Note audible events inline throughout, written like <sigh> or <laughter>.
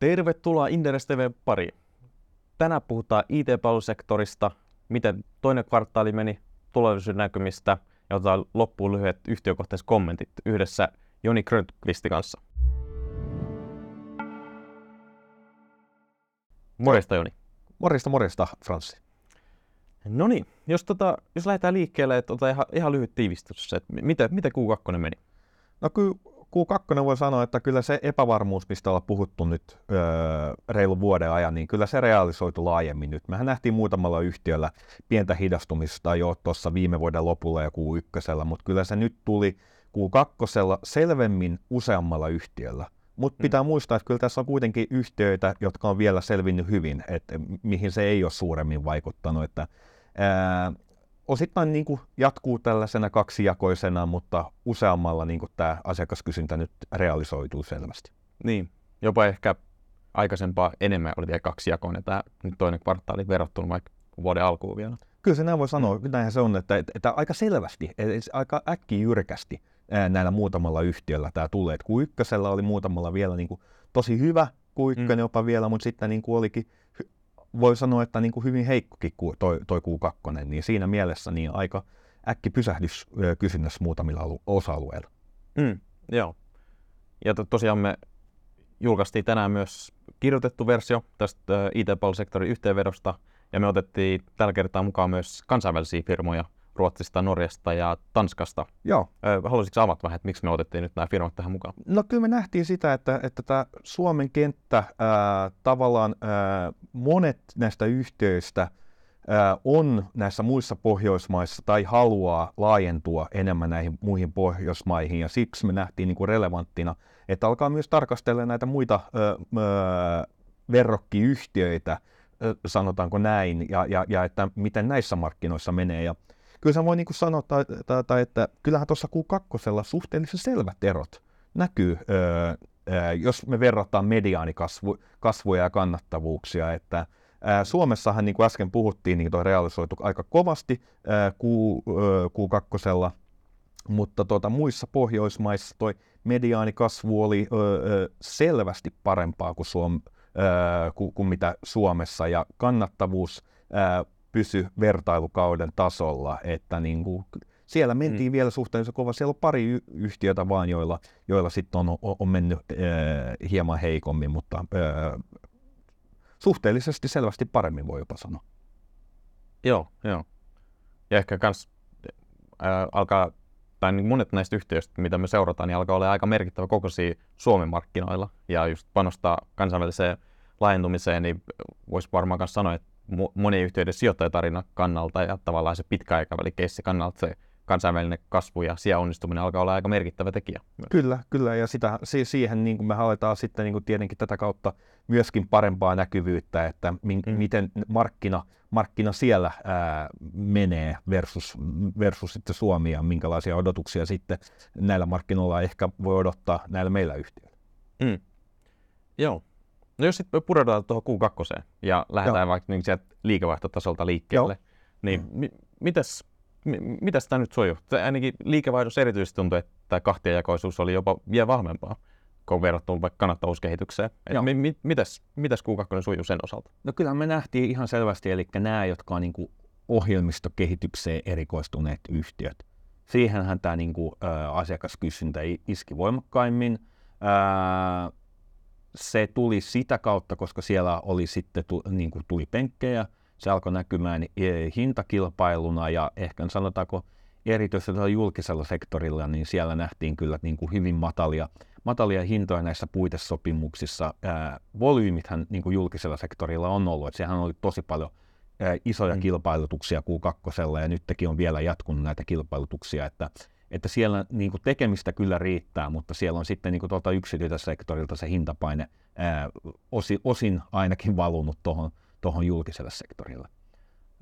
Tervetuloa Inderes TV pariin. Tänään puhutaan IT-palvelusektorista, miten toinen kvartaali meni, tulevaisuuden näkymistä ja otetaan loppuun lyhyet yhtiökohtaiset kommentit yhdessä Joni Grönkvistin kanssa. Morjesta Joni. Morjesta, morjesta Franssi. No niin, jos, tota, jos lähdetään liikkeelle, että ihan, ihan lyhyt tiivistys, että miten, miten Q2 meni? No kyllä Q2 voi sanoa, että kyllä se epävarmuus, mistä ollaan puhuttu nyt öö, reilun vuoden ajan, niin kyllä se realisoitu laajemmin nyt. Mehän nähtiin muutamalla yhtiöllä pientä hidastumista jo tuossa viime vuoden lopulla ja Q1, mutta kyllä se nyt tuli Q2 selvemmin useammalla yhtiöllä. Mutta mm. pitää muistaa, että kyllä tässä on kuitenkin yhtiöitä, jotka on vielä selvinnyt hyvin, että mihin se ei ole suuremmin vaikuttanut. Että, ää, osittain niin kuin jatkuu tällaisena kaksijakoisena, mutta useammalla niin kuin tämä asiakaskysyntä nyt realisoituu selvästi. Niin, jopa ehkä aikaisempaa enemmän oli vielä kaksijakoinen tämä nyt toinen kvartaali verrattuna vaikka vuoden alkuun vielä. Kyllä se näin voi sanoa, mm. näinhän se on, että, että, että aika selvästi, että aika äkki jyrkästi näillä muutamalla yhtiöllä tämä tulee. Et Q1 oli muutamalla vielä niin kuin tosi hyvä, Q1 mm. jopa vielä, mutta sitten niin kuin olikin voi sanoa, että niin kuin hyvin heikkokin toi, toi Q2, niin siinä mielessä niin aika äkki pysähdys kysynnässä muutamilla alu- osa-alueilla. Mm, joo. Ja to, tosiaan me julkaistiin tänään myös kirjoitettu versio tästä IT-palvelusektorin yhteenvedosta, ja me otettiin tällä kertaa mukaan myös kansainvälisiä firmoja – Ruotsista, Norjasta ja Tanskasta. Joo. Haluaisitko avata vähän, että miksi me otettiin nyt nämä firmat tähän mukaan? No kyllä me nähtiin sitä, että, että tämä Suomen kenttä, ää, tavallaan ää, monet näistä yhtiöistä ää, on näissä muissa Pohjoismaissa tai haluaa laajentua enemmän näihin muihin Pohjoismaihin ja siksi me nähtiin niin kuin relevanttina, että alkaa myös tarkastella näitä muita ää, ää, verrokkiyhtiöitä, sanotaanko näin, ja, ja, ja että miten näissä markkinoissa menee. Ja kyllä sä voi niin sanoa, tai, tai, tai, että kyllähän tuossa Q2 suhteellisen selvät erot näkyy, öö, öö, jos me verrataan mediaanikasvuja ja kannattavuuksia, että ää, Suomessahan, niin kuin äsken puhuttiin, niin toi realisoitu aika kovasti ää, Q, öö, Q2, mutta tuota, muissa Pohjoismaissa toi mediaanikasvu oli öö, selvästi parempaa kuin, Suom, kuin, kuin mitä Suomessa, ja kannattavuus pysy vertailukauden tasolla, että niin kuin, siellä mentiin mm. vielä suhteellisen kova. Siellä on pari yhtiötä vaan, joilla, joilla sitten on, on, on mennyt äh, hieman heikommin, mutta äh, suhteellisesti selvästi paremmin voi jopa sanoa. Joo, joo. Ja ehkä kans äh, alkaa, tai niin monet näistä yhtiöistä, mitä me seurataan, niin alkaa olla aika merkittävä kokoisia Suomen markkinoilla. Ja just panostaa kansainväliseen laajentumiseen, niin voisi varmaan myös sanoa, että monien yhtiöiden sijoittajatarina kannalta ja tavallaan se pitkäaikaväli keissi kannalta se kansainvälinen kasvu ja siellä onnistuminen alkaa olla aika merkittävä tekijä. Kyllä, kyllä, ja sitä, siihen niin kuin me halutaan sitten niin kuin tietenkin tätä kautta myöskin parempaa näkyvyyttä, että min, mm. miten markkina, markkina siellä ää, menee versus, versus sitten Suomi ja minkälaisia odotuksia sitten näillä markkinoilla ehkä voi odottaa näillä meillä yhtiöillä. Mm. Joo, No jos sitten pudotaan tuohon Q2 ja lähdetään Joo. vaikka niin sieltä liikevaihtotasolta liikkeelle, Joo. niin mi- mitäs, mi- mitäs tämä nyt sujuu? Ainakin liikevaihdossa erityisesti tuntuu, että tämä kahtiajakoisuus oli jopa vielä vahvempaa kun verrattuna vaikka kannattavuuskehitykseen. mi- mi- mitäs, mitäs Q2 sujuu sen osalta? No kyllä me nähtiin ihan selvästi, eli nämä, jotka on niin kuin ohjelmistokehitykseen erikoistuneet yhtiöt. Siihenhän tämä niin kuin, ä, asiakaskysyntä iski voimakkaimmin. Ä, se tuli sitä kautta, koska siellä oli sitten niin kuin tuli penkkejä, se alkoi näkymään e, hintakilpailuna ja ehkä sanotaanko erityisesti julkisella sektorilla, niin siellä nähtiin kyllä niin kuin hyvin matalia, matalia hintoja näissä puitesopimuksissa. Ää, volyymithän niin kuin julkisella sektorilla on ollut, että sehän oli tosi paljon ää, isoja mm. kilpailutuksia Q2 ja nytkin on vielä jatkunut näitä kilpailutuksia, että että siellä niin kuin tekemistä kyllä riittää, mutta siellä on sitten niin kuin tuolta yksityiseltä se hintapaine ää, osi, osin ainakin valunut tuohon tohon julkiselle sektorille.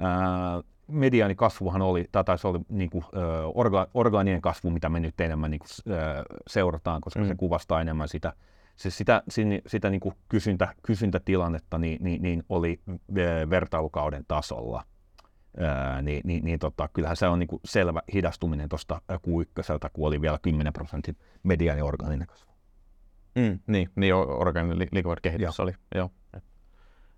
Ää, mediaani kasvuhan oli, tai taisi oli niin kuin, ä, orga, orgaaninen kasvu, mitä me nyt enemmän niin kuin, ä, seurataan, koska mm. se kuvastaa enemmän sitä, se, sitä, sitä, sitä niin kuin kysyntä, kysyntätilannetta, niin, niin, niin oli ä, vertailukauden tasolla ää, niin, niin, niin tota, kyllähän se on niin kuin selvä hidastuminen tuosta Q1, kun oli vielä 10 prosentin mediaani orgaaninen kasvu. Mm, niin, niin organinen li- liikevaihdon oli. Joo. Et,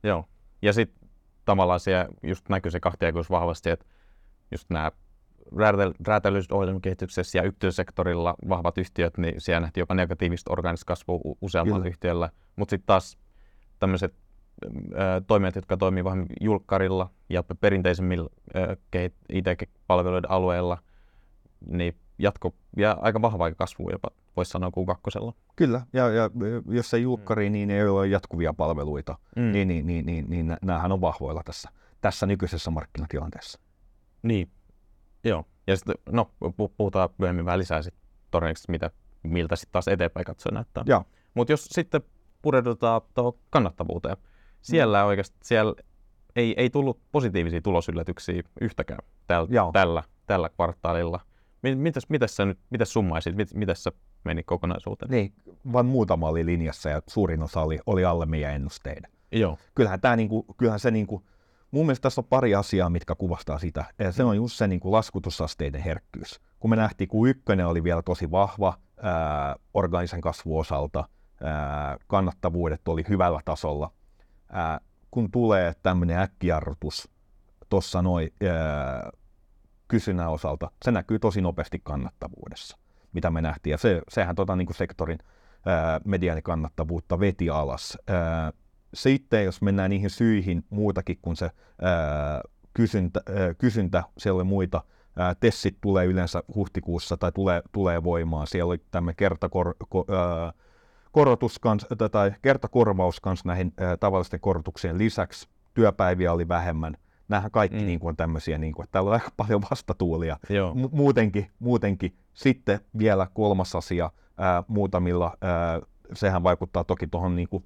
joo. Ja sitten tavallaan siellä just näkyy se kahtiakuus vahvasti, että just nämä räätälyiset ohjelmakehityksessä ja yksityissektorilla vahvat yhtiöt, niin siellä nähtiin jopa negatiivista organista kasvua useammalla yhtiöllä. Mutta sitten taas tämmöiset toimijat, jotka toimivat vähän julkkarilla ja perinteisemmillä IT-palveluiden alueilla, niin jatko ja aika vahvaa kasvua jopa, voisi sanoa Q2. Kyllä, ja, ja jos ei julkkari, mm. niin ei ole jatkuvia palveluita, mm. niin, niin, niin, niin, niin näähän on vahvoilla tässä, tässä nykyisessä markkinatilanteessa. Niin, joo. Ja sitten, no, puhutaan myöhemmin vähän lisää sitten todennäköisesti, mitä, miltä sitten taas eteenpäin katsoen näyttää. Mutta jos sitten pureudutaan tuohon kannattavuuteen, siellä mm. oikeasti siellä ei, ei tullut positiivisia tulosyllätyksiä yhtäkään täl, tällä, tällä kvartaalilla. Mitäs, mitäs sä nyt, mitäs summaisit, mit, mitäs sä meni kokonaisuuteen? Niin, vain muutama oli linjassa ja suurin osa oli, oli alle meidän ennusteiden. Joo. Kyllähän, tää niinku, kyllähän se niinku, mun mielestä tässä on pari asiaa, mitkä kuvastaa sitä. Ja se on just se niinku laskutusasteiden herkkyys. Kun me nähtiin, kun ykkönen oli vielä tosi vahva ää, organisen kasvuosalta, ää, kannattavuudet oli hyvällä tasolla. Ää, kun tulee tämmöinen äkkijarrutus tuossa noin kysynnän osalta, se näkyy tosi nopeasti kannattavuudessa, mitä me nähtiin. Ja se, sehän tota, niin kuin sektorin ää, mediaanikannattavuutta veti alas. Ää, sitten jos mennään niihin syihin muutakin kuin se ää, kysyntä, ää, kysyntä, siellä oli muita, ää, tessit tulee yleensä huhtikuussa tai tulee, tulee voimaan, siellä oli tämmöinen kertakor, ko, ää, korotus kans, tai kertakorvaus kanssa näihin ää, tavallisten korotuksien lisäksi, työpäiviä oli vähemmän, Nämähän kaikki mm. niin kuin on tämmöisiä, niin kuin, että täällä on aika paljon vastatuulia Mu- muutenkin, muutenkin. Sitten vielä kolmas asia ää, muutamilla, ää, sehän vaikuttaa toki tuohon niin kuin,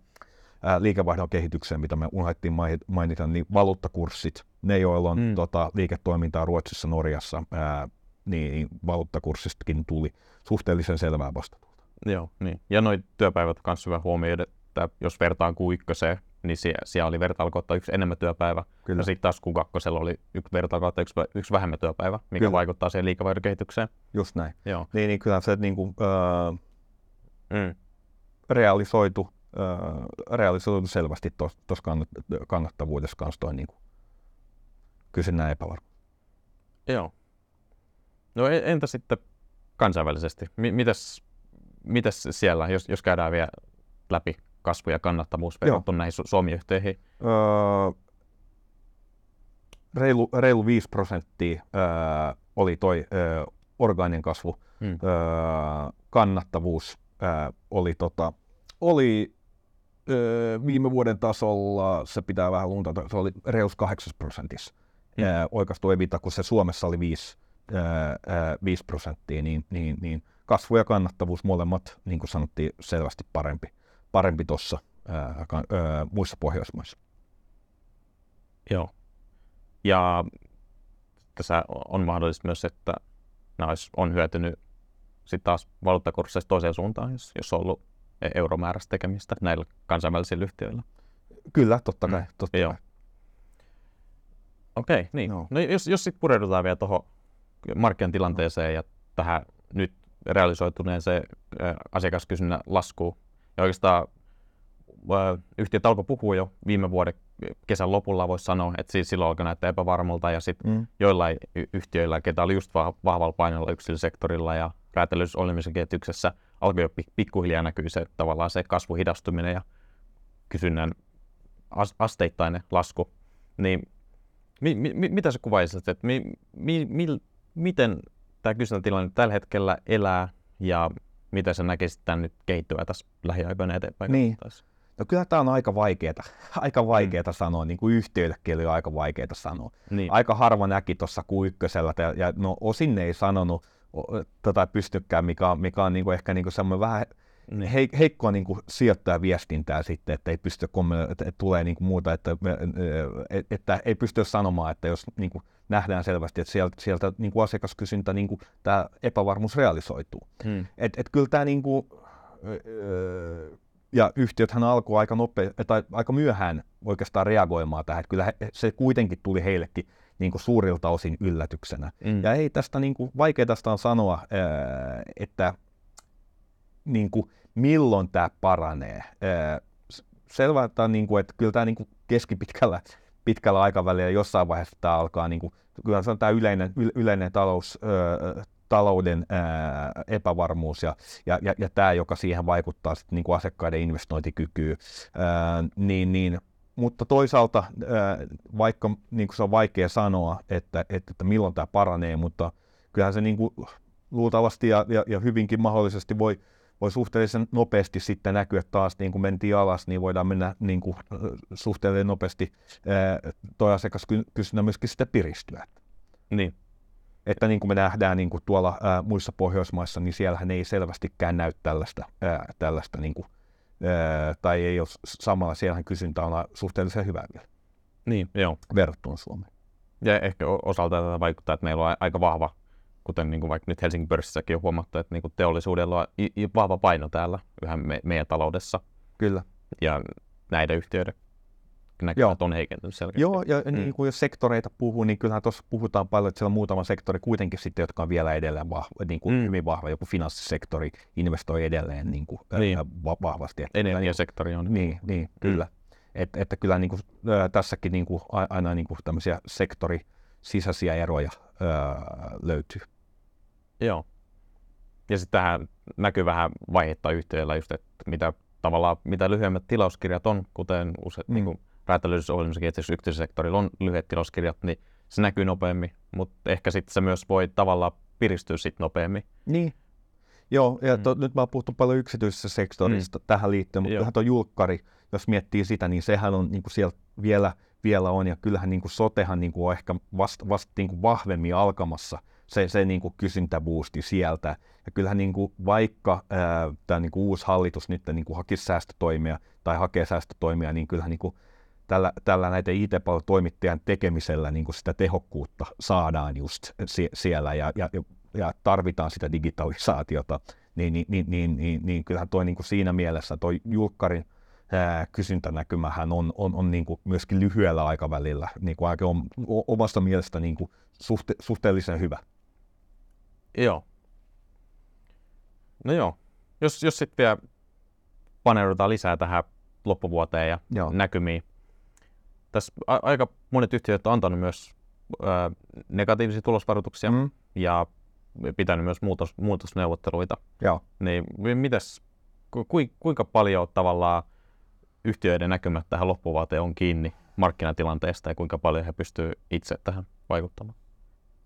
ää, liikevaihdon kehitykseen, mitä me unohdettiin mainita, niin valuuttakurssit, ne joilla on mm. tota, liiketoimintaa Ruotsissa, Norjassa, ää, niin valuuttakurssistakin tuli suhteellisen selvää vastatuulta. Joo, niin. Ja noin työpäivät kanssa hyvä huomioida, että jos vertaan Q1, niin siellä, siellä oli vertailukohta yksi enemmän työpäivä. Kyllä. Ja sitten taas Q2 oli yksi vertailukohta yksi, yksi vähemmän työpäivä, mikä kyllä. vaikuttaa siihen liikavaihdon kehitykseen. Just näin. Joo. Niin, niin kyllä se niin kuin, öö, mm. realisoitu, öö, realisoitu selvästi tuossa kannat, kannattavuudessa kanssa toi niin kuin, kysynnän epävarmuus. Joo. No entä sitten kansainvälisesti? Mitäs, mitäs siellä, jos, jos käydään vielä läpi kasvu ja kannattavuus verrattuna näihin Su- Suomi-yhteihin? Öö, reilu, reilu 5 prosenttia öö, oli toi öö, orgaaninen kasvu. Hmm. Öö, kannattavuus öö, oli, tota, oli öö, viime vuoden tasolla, se pitää vähän luntata, se oli reus 8 prosentissa. Hmm. Öö, evita, kun se Suomessa oli 5, öö, 5 prosenttia, niin, niin, niin kasvu ja kannattavuus molemmat, niin kuin sanottiin, selvästi parempi parempi tuossa muissa Pohjoismaissa. Joo. Ja tässä on mahdollista myös, että nämä on hyötynyt sitten taas valuuttakursseista toiseen suuntaan, jos, jos on ollut e- euromääräistä tekemistä näillä kansainvälisillä yhtiöillä. Kyllä, totta kai. Mm. Totta Joo. Okei, okay, niin. No. no jos, jos sitten pureudutaan vielä tuohon markkinan tilanteeseen no. ja tähän nyt realisoituneeseen asiakaskysynnän laskuun, ja oikeastaan yhtiöt alkoi puhua jo viime vuoden kesän lopulla, voisi sanoa, että siis silloin alkoi näyttää epävarmalta ja sitten mm. joillain yhtiöillä, ketä oli just vahvalla painolla yksityissektorilla ja räätälöidyssä olemisen kehityksessä, alkoi jo pikkuhiljaa näkyä se tavallaan se kasvuhidastuminen ja kysynnän asteittainen lasku. Niin mi, mi, mitä sä kuvaisit, että mi, mi, mi, miten tämä kysyntätilanne tällä hetkellä elää ja miten sä näkisit tämän nyt kehittyvää tässä lähiaikoina eteenpäin? Niin. No kyllä tämä on aika vaikeaa, <laughs> aika vaikeaa mm. sanoa, niin kuin yhtiöillekin oli aika vaikeaa sanoa. Niin. Aika harva näki tuossa Q1, ja, ja no osin ne ei sanonut tota pystykään, mikä mikä on niin kuin ehkä niin kuin semmoinen vähän niin. He, heikkoa niin kuin viestintää sitten, että ei pysty että, että tulee niin kuin muuta, että, että, että ei pysty sanomaan, että jos niin kuin nähdään selvästi, että sieltä, sieltä niin kuin asiakaskysyntä, niin kuin tämä epävarmuus realisoituu. Hmm. Et, et kyllä tämä niin kuin, ja yhtiöthän alkoi aika nopea, tai aika myöhään oikeastaan reagoimaan tähän, että kyllä he, se kuitenkin tuli heillekin niin kuin suurilta osin yllätyksenä. Mm. Ja ei tästä niin kuin, vaikea tästä on sanoa, että niin kuin, milloin tämä paranee. S- selvä, että, on niin kuin, että kyllä tämä niin kuin keskipitkällä pitkällä aikavälillä jossain vaiheessa tämä alkaa, niin kuin, kyllä se on tämä yleinen, yle- yleinen talous, ö, talouden ää, epävarmuus ja, ja, ja, ja tämä, joka siihen vaikuttaa sitten niin kuin asiakkaiden investointikykyyn, niin, niin mutta toisaalta, vaikka niin kuin se on vaikea sanoa, että, että, että milloin tämä paranee, mutta kyllähän se niin kuin luultavasti ja, ja, ja hyvinkin mahdollisesti voi, voi suhteellisen nopeasti sitten näkyä taas, niin kuin mentiin alas, niin voidaan mennä niin kuin, ö, suhteellisen nopeasti ää, toi asiakaskysynnä myöskin sitten piristyä. Niin, Että niin kuin me nähdään niin kuin tuolla ää, muissa Pohjoismaissa, niin siellähän ei selvästikään näy tällaista, ää, tällaista niin kuin, ää, tai ei ole samalla, siellähän kysyntä on suhteellisen hyvä vielä niin, joo. verrattuna Suomeen. Ja ehkä o- osalta tätä vaikuttaa, että meillä on aika vahva, kuten niin kuin vaikka nyt Helsingin pörssissäkin on huomattu, että niin kuin teollisuudella on vahva paino täällä yhä me- meidän taloudessa. Kyllä. Ja näiden yhtiöiden Joo. näkymät on heikentynyt selkeästi. Joo, ja Mm. niin kuin jos sektoreita puhuu, niin kyllähän tuossa puhutaan paljon, että siellä on muutama sektori kuitenkin sitten, jotka on vielä edelleen vahva, niin kuin Mm. hyvin vahva. Joku finanssisektori investoi edelleen niin kuin, Niin. va- vahvasti. Että Energiasektori on. Niin, niin kyllä. Et, että kyllä niin kuin, ää, tässäkin niin kuin, aina niin kuin tämmöisiä sektori sisäisiä eroja ää, löytyy. Joo. Ja sitten tähän näkyy vähän vaihetta yhtiöillä just, että mitä tavallaan, mitä lyhyemmät tilauskirjat on, kuten usein Mm. mm. niin kuin räätälöidysohjelmissakin, että jos yksityissektorilla on lyhyet tilauskirjat, niin se näkyy nopeammin, mutta ehkä sitten se myös voi tavallaan piristyä sitten nopeammin. Niin. Joo, ja Mm. to, nyt mä oon puhuttu paljon yksityisestä sektorista mm. tähän liittyen, mutta Joo. kyllähän tuo julkkari, jos miettii sitä, niin sehän on niin kuin siellä vielä, vielä on, ja kyllähän niin kuin sotehan niin kuin on ehkä vasta vast, niin kuin vahvemmin alkamassa se, se niin kuin kysyntäboosti sieltä. Ja kyllähän niin kuin vaikka tämä niin kuin uusi hallitus nyt niin kuin hakisi säästötoimia tai hakee säästötoimia, niin kyllähän niin kuin tällä, tällä näiden IT-toimittajan tekemisellä niin kuin sitä tehokkuutta saadaan just sie- siellä ja, ja, ja tarvitaan sitä digitalisaatiota, niin, niin, niin, niin, niin, niin kyllähän toi niin kuin siinä mielessä toi julkkarin ää, kysyntänäkymähän on, on, on niin kuin myöskin lyhyellä aikavälillä niin kuin aika om, o- omasta mielestä niin kuin suhte, suhteellisen hyvä. Joo. No joo. Jos, jos sitten vielä paneudutaan lisää tähän loppuvuoteen ja Joo. näkymiin. Tässä a- aika monet yhtiöt on antanut myös ö, negatiivisia tulosvaroituksia Mm. ja pitänyt myös muutos, muutosneuvotteluita. Joo. Niin mi- mitäs, ku, kui- kuinka paljon tavallaan yhtiöiden näkymät tähän loppuvuoteen on kiinni markkinatilanteesta ja kuinka paljon he pystyvät itse tähän vaikuttamaan?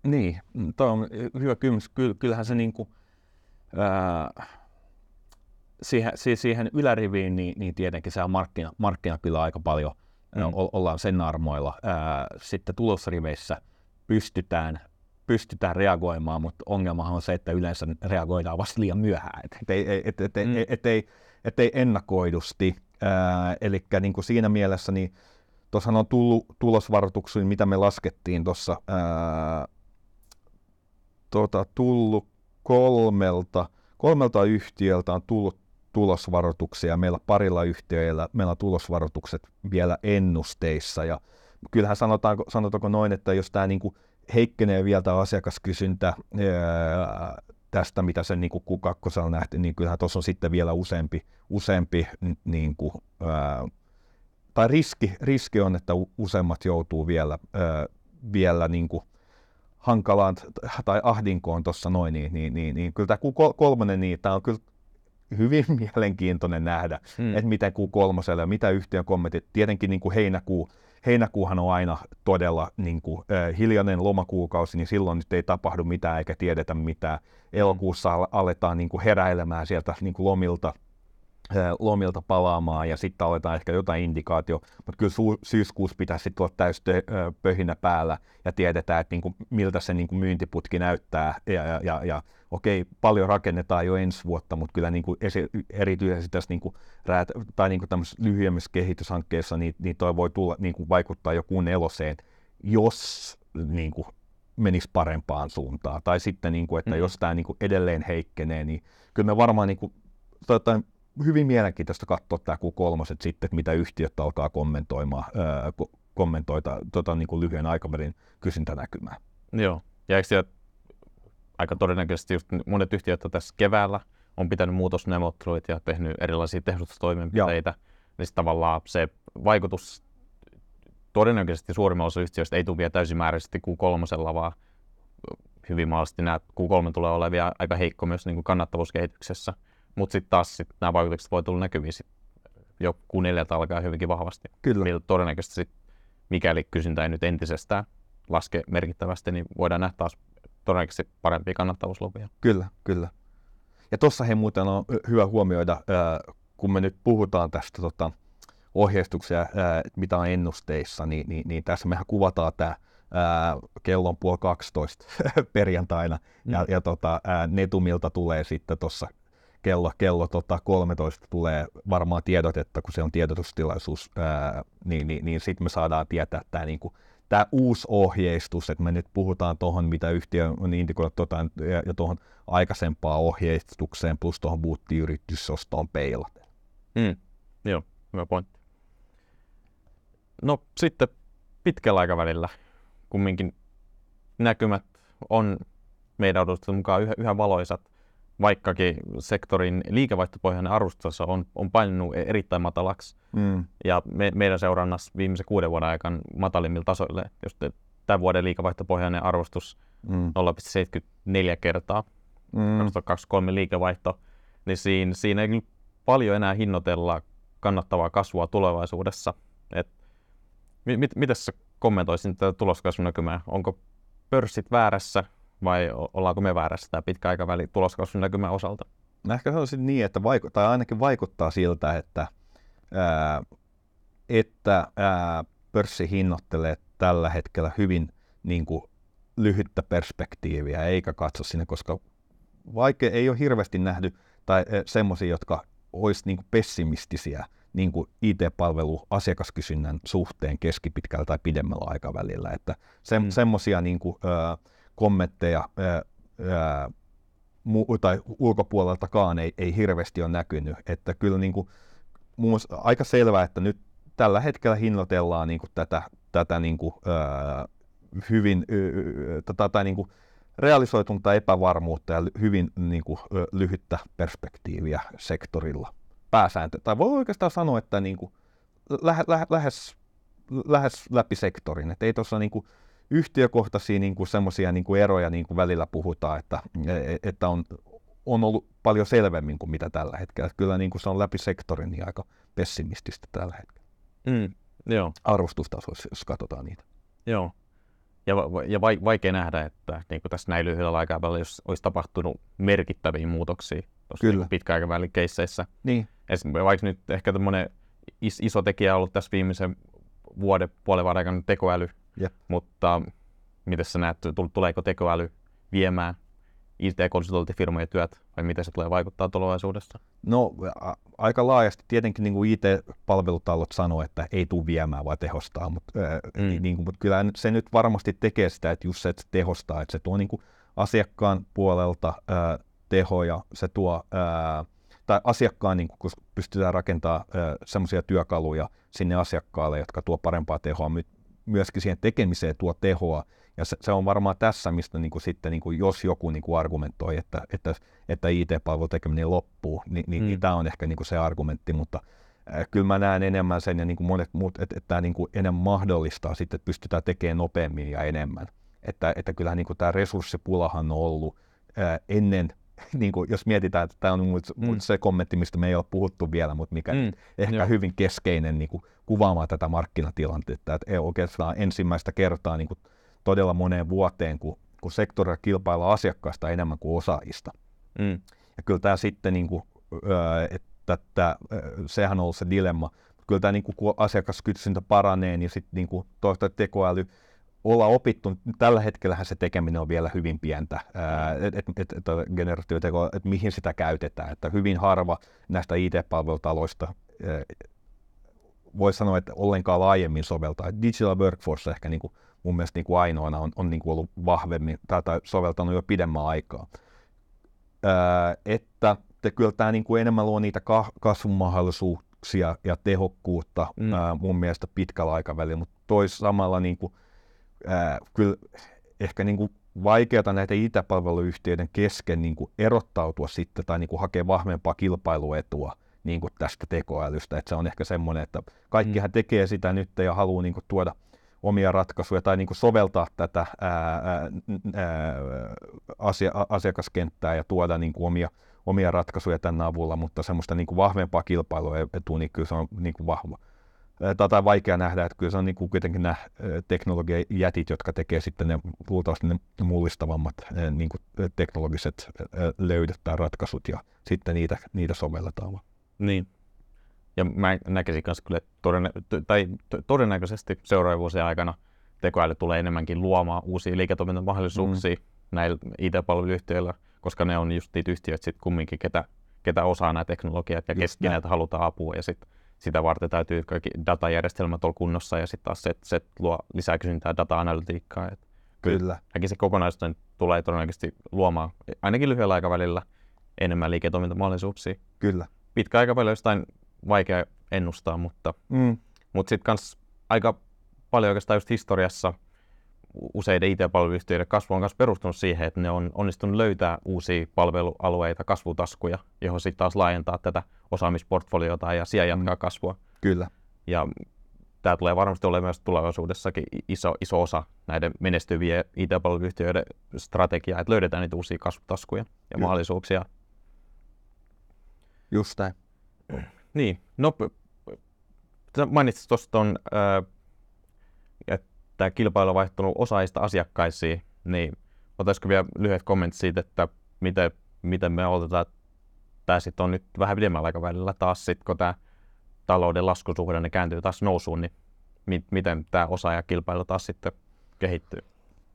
Niin, mm, toi on hyvä kysymys. Ky- Kyllähän se niin kuin, ää, siihen, si- siihen yläriviin, niin, niin tietenkin se on markkina, markkina kyllä aika paljon, Mm. mm. ollaan sen armoilla. Ää, sitten tulosriveissä pystytään, pystytään reagoimaan, mutta ongelmahan on se, että yleensä reagoidaan vasta liian myöhään, et, et, et, et, et, Mm. et, et, ei, et ei ennakoidusti. Eli niin kuin siinä mielessä, niin tuossahan on tullut tulosvaroituksia, mitä me laskettiin tuossa tota, tullut kolmelta, kolmelta yhtiöltä on tullut tulosvaroituksia. Meillä parilla yhtiöillä meillä on tulosvaroitukset vielä ennusteissa. Ja kyllähän sanotaanko, sanotaanko noin, että jos tämä niinku heikkenee vielä tämä asiakaskysyntä ää, tästä, mitä sen niinku Q2 nähty, niin kyllähän tuossa on sitten vielä useampi, useampi niinku, ää, tai riski, riski on, että u- useammat joutuu vielä, ää, vielä niinku hankalaan tai ahdinkoon tuossa noin, niin, niin, niin, niin kyllä tämä Q3, niin tämä on kyllä hyvin <laughs> mielenkiintoinen nähdä, Mm. mm. että miten Q3 ja mitä yhtiön kommentit. Tietenkin niin kuin heinäkuu, heinäkuuhan on aina todella niin kuin, äh, hiljainen lomakuukausi, niin silloin nyt ei tapahdu mitään eikä tiedetä mitään. Elokuussa al- aletaan niin kuin heräilemään sieltä niin kuin lomilta, lomilta palaamaan ja sitten aletaan ehkä jotain indikaatio, mutta kyllä su- syyskuussa pitäisi sitten olla täys pöhinä päällä ja tiedetään, että niinku, miltä se niinku myyntiputki näyttää ja, ja, ja, ja okei, paljon rakennetaan jo ensi vuotta, mutta kyllä niinku esi- erityisesti tässä niinku räät, tai niinku lyhyemmissä kehityshankkeissa, niin, niin toi voi tulla, niinku vaikuttaa jo kuun eloseen, jos niinku, menisi parempaan suuntaan. Tai sitten, niinku, että Mm. jos tämä niinku edelleen heikkenee, niin kyllä me varmaan niinku, tota, hyvin mielenkiintoista katsoa tämä Q3 sitten, että mitä yhtiöt alkaa kommentoimaan, ää, ko- kommentoita tota, niin kuin lyhyen aikavälin kysyntänäkymää. Joo. Ja eikö siellä aika todennäköisesti just monet yhtiöt on tässä keväällä on pitänyt muutosneuvotteluita ja tehnyt erilaisia tehostustoimenpiteitä, niin sit tavallaan se vaikutus todennäköisesti suurimmalla osalla yhtiöistä ei tule vielä täysimääräisesti Q3, vaan hyvin mahdollisesti nämä Q3 tulee olemaan vielä aika heikko myös niin kuin kannattavuuskehityksessä. Mutta sitten taas sit nämä vaikutukset voi tulla näkyviin sit jo Q4 alkaa hyvinkin vahvasti. Kyllä. Millä todennäköisesti sit, mikäli kysyntä ei nyt entisestään laske merkittävästi, niin voidaan nähdä taas todennäköisesti parempia kannattavuusluvia. Kyllä, kyllä. Ja tuossa he muuten on hyvä huomioida, kun me nyt puhutaan tästä tota, ohjeistuksia, mitä on ennusteissa, niin, niin, niin tässä mehän kuvataan tämä kellon puoli 12 <laughs> perjantaina, mm. ja, ja tota, ää, Netumilta tulee sitten tuossa kello, kello tota 13 tulee varmaan tiedot, että kun se on tiedotustilaisuus, ää, niin, niin, niin sitten me saadaan tietää tämä niinku, tämä uusi ohjeistus, että me nyt puhutaan tuohon, mitä yhtiö on indikoinut tota, ja, ja tuohon aikaisempaan ohjeistukseen plus tuohon buuttiyritysostoon peilaten. Mm. Joo, hyvä pointti. No sitten pitkällä aikavälillä kumminkin näkymät on meidän odotusten mukaan yhä, yhä valoisat, vaikkakin sektorin liikevaihtopohjainen arvostustaso on, on painunut e-, erittäin matalaksi. Mm. Ja me, meidän seurannassa viimeisen kuuden vuoden aikana matalimmilla tasoille, jos tämän vuoden liikevaihtopohjainen arvostus mm. 0,74 kertaa, mm. 2023 liikevaihto, niin siinä, siinä ei paljon enää hinnoitella kannattavaa kasvua tulevaisuudessa. Et, mit, miten sä kommentoisin tätä tuloskasvun näkymää? Onko pörssit väärässä vai ollaanko me väärässä tämä pitkä aikaväli tuloskasvun näkymän osalta? Mä ehkä sanoisin niin, että vaiku- tai ainakin vaikuttaa siltä, että, ää, että ää, pörssi hinnoittelee tällä hetkellä hyvin niin kuin, lyhyttä perspektiiviä, eikä katso sinne, koska vaikka ei ole hirveästi nähty tai semmoisia, jotka olisi niin kuin pessimistisiä niin kuin IT-palvelu asiakaskysynnän suhteen keskipitkällä tai pidemmällä aikavälillä. Että se, mm. semmoisia niin kuin, ö, kommentteja ö, ö, mu- tai ulkopuoleltakaan ei, ei hirveästi ole näkynyt. Että kyllä niin kuin, muun aika selvää, että nyt tällä hetkellä hinnoitellaan niin kuin tätä, tätä niin kuin, ö, hyvin tätä, tai niin kuin realisoitunutta epävarmuutta ja hyvin niin kuin, lyhyttä perspektiiviä sektorilla pääsääntö, tai voi oikeastaan sanoa, että niin kuin, lähe, lähe, lähes, lähes läpi sektorin, että ei tuossa niin kuin, yhtiökohtaisia niin semmoisia niin eroja niin kuin välillä puhutaan, että, e, e, että on, on ollut paljon selvemmin kuin mitä tällä hetkellä. Kyllä niin kuin se on läpi sektorin niin aika pessimististä tällä hetkellä. Mm, joo. Arvostustasoissa, jos katsotaan niitä. Joo. Ja, ja vaikea nähdä, että niin kuin tässä näin lyhyellä aikavälillä, jos olisi tapahtunut merkittäviä muutoksia Kyllä. Pitkäaikavälin keisseissä. Niin. Esimerkiksi vaikka nyt ehkä tämmöinen is- iso tekijä on ollut tässä viimeisen vuoden puolen vuoden aikana tekoäly, Jep. mutta miten sä näet, tuleeko tekoäly viemään IT-konsultointifirmojen työt vai miten se tulee vaikuttaa tulevaisuudessa? No a- aika laajasti tietenkin niin kuin IT-palvelutalot sanoo, että ei tule viemään vaan tehostaa, mutta, mm. niin kuin, mutta kyllä se nyt varmasti tekee sitä, että just se, että se tehostaa, että se tuo niin kuin asiakkaan puolelta ää, tehoja, se tuo ää, tai asiakkaan, niin kun pystytään rakentamaan semmoisia työkaluja sinne asiakkaalle, jotka tuo parempaa tehoa, my, myöskin siihen tekemiseen tuo tehoa, ja se, se on varmaan tässä, mistä niin kuin sitten, niin kuin jos joku niin kuin argumentoi, että, että, että IT-palvelun tekeminen loppuu, niin, niin, mm. niin tämä on ehkä niin kuin se argumentti, mutta äh, kyllä mä näen enemmän sen ja niin kuin monet muut, että, että tämä niin kuin enemmän mahdollistaa sitten, että pystytään tekemään nopeammin ja enemmän. Että, että kyllähän niin kuin tämä resurssipulahan on ollut ää, ennen <laughs> niin kuin, jos mietitään, että tämä on mut, mm. se kommentti, mistä me ei ole puhuttu vielä, mutta mikä mm. ehkä Joo. hyvin keskeinen niin kuin, kuvaamaan tätä markkinatilannetta, että ei oikeastaan ensimmäistä kertaa niin kuin, todella moneen vuoteen, kun, kun sektorilla kilpaillaan asiakkaista enemmän kuin osaajista. Mm. Ja kyllä tämä sitten, niin kuin, että, että sehän on ollut se dilemma, kyllä tämä niin kuin, kun asiakaskysyntä paranee, niin sitten niin kuin, tekoäly olla opittu, tällä hetkellä se tekeminen on vielä hyvin pientä, että et, et, et, että mihin sitä käytetään, että hyvin harva näistä IT-palvelutaloista voi sanoa, että ollenkaan laajemmin soveltaa. Digital Workforce ehkä niin kuin, mun mielestä niin kuin ainoana on, on niin kuin ollut vahvemmin tai, tai soveltanut jo pidemmän aikaa. Ää, että te, kyllä tämä niin kuin enemmän luo niitä kasvumahdollisuuksia ja tehokkuutta mm. ää, mun mielestä pitkällä aikavälillä, mutta tois samalla niin kuin, ää, kyllä ehkä niin kuin vaikeata näitä IT-palveluyhtiöiden kesken niin kuin erottautua sitten tai niin kuin hakea vahvempaa kilpailuetua niin kuin tästä tekoälystä. Että se on ehkä semmoinen, että kaikkihan mm. tekee sitä nyt ja haluaa niin kuin tuoda omia ratkaisuja tai niin kuin soveltaa tätä ää, ää, asia, asiakaskenttää ja tuoda niin kuin omia, omia ratkaisuja tämän avulla, mutta semmoista niin kuin vahvempaa kilpailuetua, niin kyllä se on niin kuin vahva tai vaikea nähdä, että kyllä se on niin kuin kuitenkin nämä teknologiajätit, jotka tekee sitten ne luultavasti ne mullistavammat niin kuin teknologiset löydöt tai ratkaisut ja sitten niitä, niitä sovelletaan. Niin. Ja mä näkisin myös kyllä, että todennä- tai todennäköisesti seuraavien vuosien aikana tekoäly tulee enemmänkin luomaan uusia liiketoimintamahdollisuuksia mm. näillä IT-palveluyhtiöillä, koska ne on just niitä yhtiöitä sitten kumminkin, ketä, ketä osaa nämä teknologiat ja keneltä halutaan apua ja sitten sitä varten täytyy kaikki datajärjestelmät olla kunnossa ja sitten taas se, se luo lisää kysyntää data-analytiikkaa. Et Kyllä. se kokonaisuuden tulee todennäköisesti luomaan ainakin lyhyellä aikavälillä enemmän liiketoimintamahdollisuuksia. Kyllä. Pitkä aikavälillä jostain vaikea ennustaa, mutta, mm. mutta sitten kans aika paljon oikeastaan just historiassa useiden IT-palveluyhtiöiden kasvu on myös perustunut siihen, että ne on onnistunut löytää uusia palvelualueita, kasvutaskuja, johon sitten taas laajentaa tätä osaamisportfoliota ja siellä jatkaa mm. kasvua. Kyllä. Ja tämä tulee varmasti olemaan myös tulevaisuudessakin iso, iso osa näiden menestyvien IT-palveluyhtiöiden strategiaa, että löydetään niitä uusia kasvutaskuja ja Kyllä. mahdollisuuksia. Just näin. Niin, no mainitsit tuosta tuon, että tämä kilpailu on vaihtunut osaajista asiakkaisiin, niin otaisiko vielä lyhyet kommentit siitä, että miten, miten me otetaan, että tämä sitten on nyt vähän pidemmällä aikavälillä taas sitten, kun tämä talouden laskusuhdanne kääntyy taas nousuun, niin mi- miten tämä osaajakilpailu taas sitten kehittyy?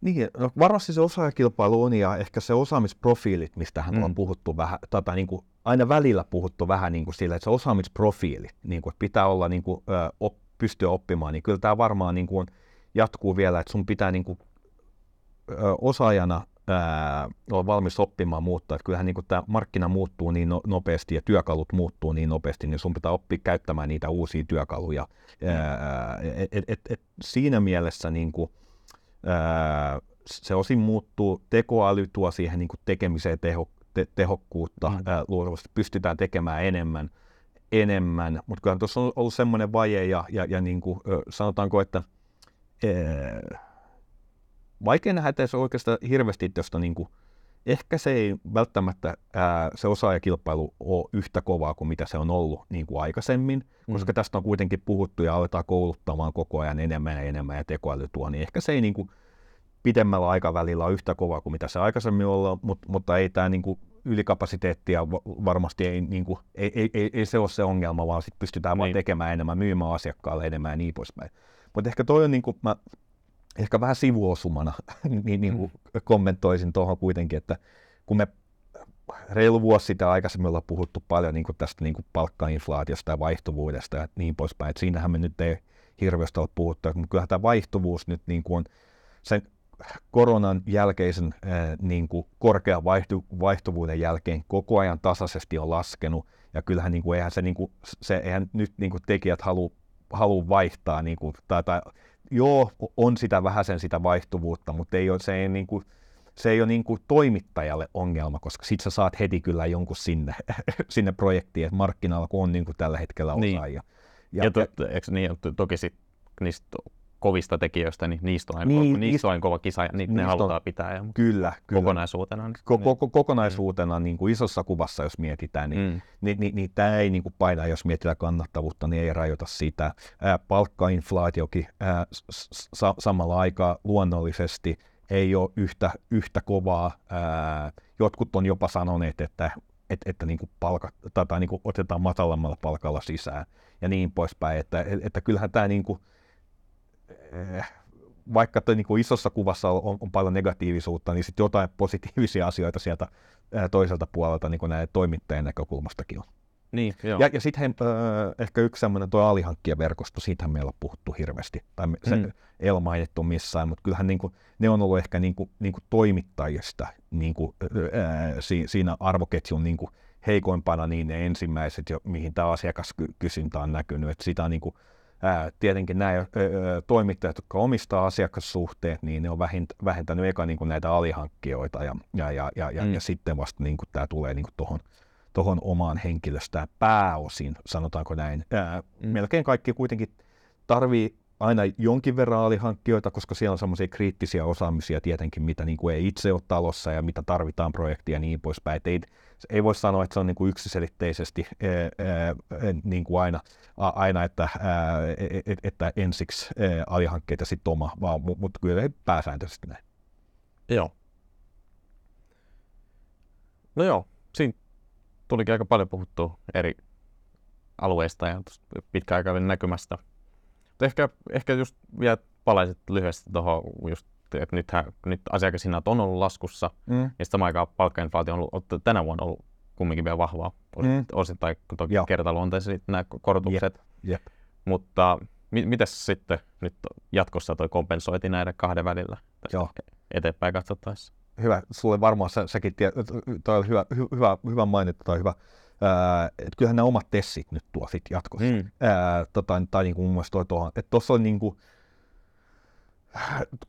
Niin, no varmasti se osaajakilpailu on ja ehkä se osaamisprofiilit, mistä hän mm. on puhuttu vähän, tota, niin kuin, aina välillä puhuttu vähän niin kuin sillä, että se osaamisprofiili, niin kuin, että pitää olla niin kuin, ö, op, pystyä oppimaan, niin kyllä tämä varmaan niin kuin, jatkuu vielä, että sun pitää niin kuin, ö, osaajana ää, olla valmis oppimaan muuttaa. Että kyllähän niin kuin tämä markkina muuttuu niin no, nopeasti ja työkalut muuttuu niin nopeasti, niin sun pitää oppia käyttämään niitä uusia työkaluja. Mm. Ää, et, et, et, et siinä mielessä niin kuin, ää, se osin muuttuu, tekoäly tuo siihen niin kuin tekemiseen teho, te, tehokkuutta, mm. ää, luultavasti pystytään tekemään enemmän, enemmän. mutta kyllä tuossa on ollut semmoinen vaje ja, ja, ja niin kuin, sanotaanko, että ää, vaikea nähdä, että se oikeastaan hirveästi josta niin kuin, ehkä se ei välttämättä ää, se osaajakilpailu ole yhtä kovaa kuin mitä se on ollut niin kuin aikaisemmin, mm. koska tästä on kuitenkin puhuttu ja aletaan kouluttamaan koko ajan enemmän ja enemmän ja tekoäly tuo, niin ehkä se ei niin kuin, pidemmällä aikavälillä ole yhtä kovaa kuin mitä se aikaisemmin ollut, mutta, mutta ei tämä niin kuin, ylikapasiteettia varmasti ei, niin kuin, ei, ei, ei, ei, se ole se ongelma, vaan sit pystytään niin. vaan tekemään enemmän, myymään asiakkaalle enemmän ja niin poispäin. Mutta ehkä toi on, niin kuin, mä ehkä vähän sivuosumana <laughs> niin, niin kuin mm. kommentoisin tuohon kuitenkin, että kun me reilu vuosi sitä aikaisemmin ollaan puhuttu paljon niin kuin tästä niin kuin palkkainflaatiosta ja vaihtuvuudesta ja niin poispäin, että siinähän me nyt ei hirveästi ole puhuttu, mutta kyllähän tämä vaihtuvuus nyt niin kuin on sen koronan jälkeisen niin kuin korkean vaihtu, vaihtuvuuden jälkeen koko ajan tasaisesti on laskenut, ja kyllähän niin kuin, eihän se, niin kuin, se eihän nyt niin kuin tekijät halua halu vaihtaa, niin kuin, tai, tai joo, on sitä vähän sen sitä vaihtuvuutta, mutta ei ole, se ei, niin kuin, se ei ole niin kuin toimittajalle ongelma, koska sit sä saat heti kyllä jonkun sinne, <laughs> sinne projektiin, että markkinoilla kun on niin kuin tällä hetkellä niin. osaajia. Niin. Ja, ja, to, eikö niin, toki sit, niistä kovista tekijöistä, niin niistä on, niin, niistä, niistä on kova kisa ja ni, ne halutaan on, pitää. Ja, kyllä, kyllä. Kokonaisuutena. Niin, ko- ko- kokonaisuutena niin kuin isossa kuvassa, jos mietitään, niin, mm. niin, niin, niin tämä ei niin kuin paina, jos mietitään kannattavuutta, niin ei rajoita sitä. Ää, palkkainflaatiokin ää, sa- samalla aikaa luonnollisesti ei ole yhtä, yhtä kovaa. Ää, jotkut on jopa sanoneet, että että, että niin kuin palka, tai, tai niin kuin otetaan matalammalla palkalla sisään ja niin poispäin. Että, että kyllähän tämä niin kuin, Eh, vaikka niin kuin isossa kuvassa on, on paljon negatiivisuutta, niin sitten jotain positiivisia asioita sieltä eh, toiselta puolelta niin kuin näiden toimittajien näkökulmastakin on. Niin, joo. Ja, ja sitten äh, ehkä yksi semmoinen tuo alihankkijaverkosto, siitähän meillä on puhuttu hirveästi, tai se mm. ei ole mainittu missään, mutta kyllähän niin kuin, ne on ollut ehkä niin kuin, niin kuin toimittajista niin kuin, äh, si, siinä arvoketjun niin kuin heikoimpana niin ne ensimmäiset, jo, mihin tämä asiakaskysyntä on näkynyt, että sitä on niin kuin, ää, tietenkin nämä ää, toimittajat, jotka omistaa asiakassuhteet, niin ne on vähentänyt eka niin kuin näitä alihankkijoita ja, ja, ja, ja, ja, Mm. ja sitten vasta niin kuin tämä tulee niin tuohon tohon omaan henkilöstöön pääosin, sanotaanko näin. Ää, Mm. Melkein kaikki kuitenkin tarvii aina jonkin verran alihankkijoita, koska siellä on semmoisia kriittisiä osaamisia tietenkin, mitä niin kuin ei itse ole talossa ja mitä tarvitaan projektia ja niin poispäin. Et ei, ei voi sanoa, että se on niin kuin yksiselitteisesti ää, ää, niin kuin aina, aina että, että ensiksi ää, alihankkeita ja sitten oma, vaan, mutta mut kyllä ei pääsääntöisesti näin. Joo. No joo, siinä tulikin aika paljon puhuttua eri alueista ja tosta pitkäaikavälin näkymästä. Mutta ehkä, ehkä just vielä palaisit lyhyesti tuohon just, että nythän, nyt asiakashinnat on ollut laskussa, Mm. ja samaan aikaan palkkainflaatio on ollut, on tänä vuonna ollut kumminkin vielä vahvaa, Mm. osittain toki Joo. kertaluonteiset nämä korotukset, Jep. mutta mi- mitäs sitten nyt jatkossa toi kompensoiti näiden kahden välillä Joo. eteenpäin katsottaessa? hyvä, sulle varmaan sä, säkin tiedät, toi on hyvä, hy, hyvä, hyvä mainita tai hyvä, ää, että kyllähän nämä omat tessit nyt tuo sit jatkossa. Mm. Ää, tota, tai niin kuin mun mielestä toi tuohon, että tuossa oli niin kuin,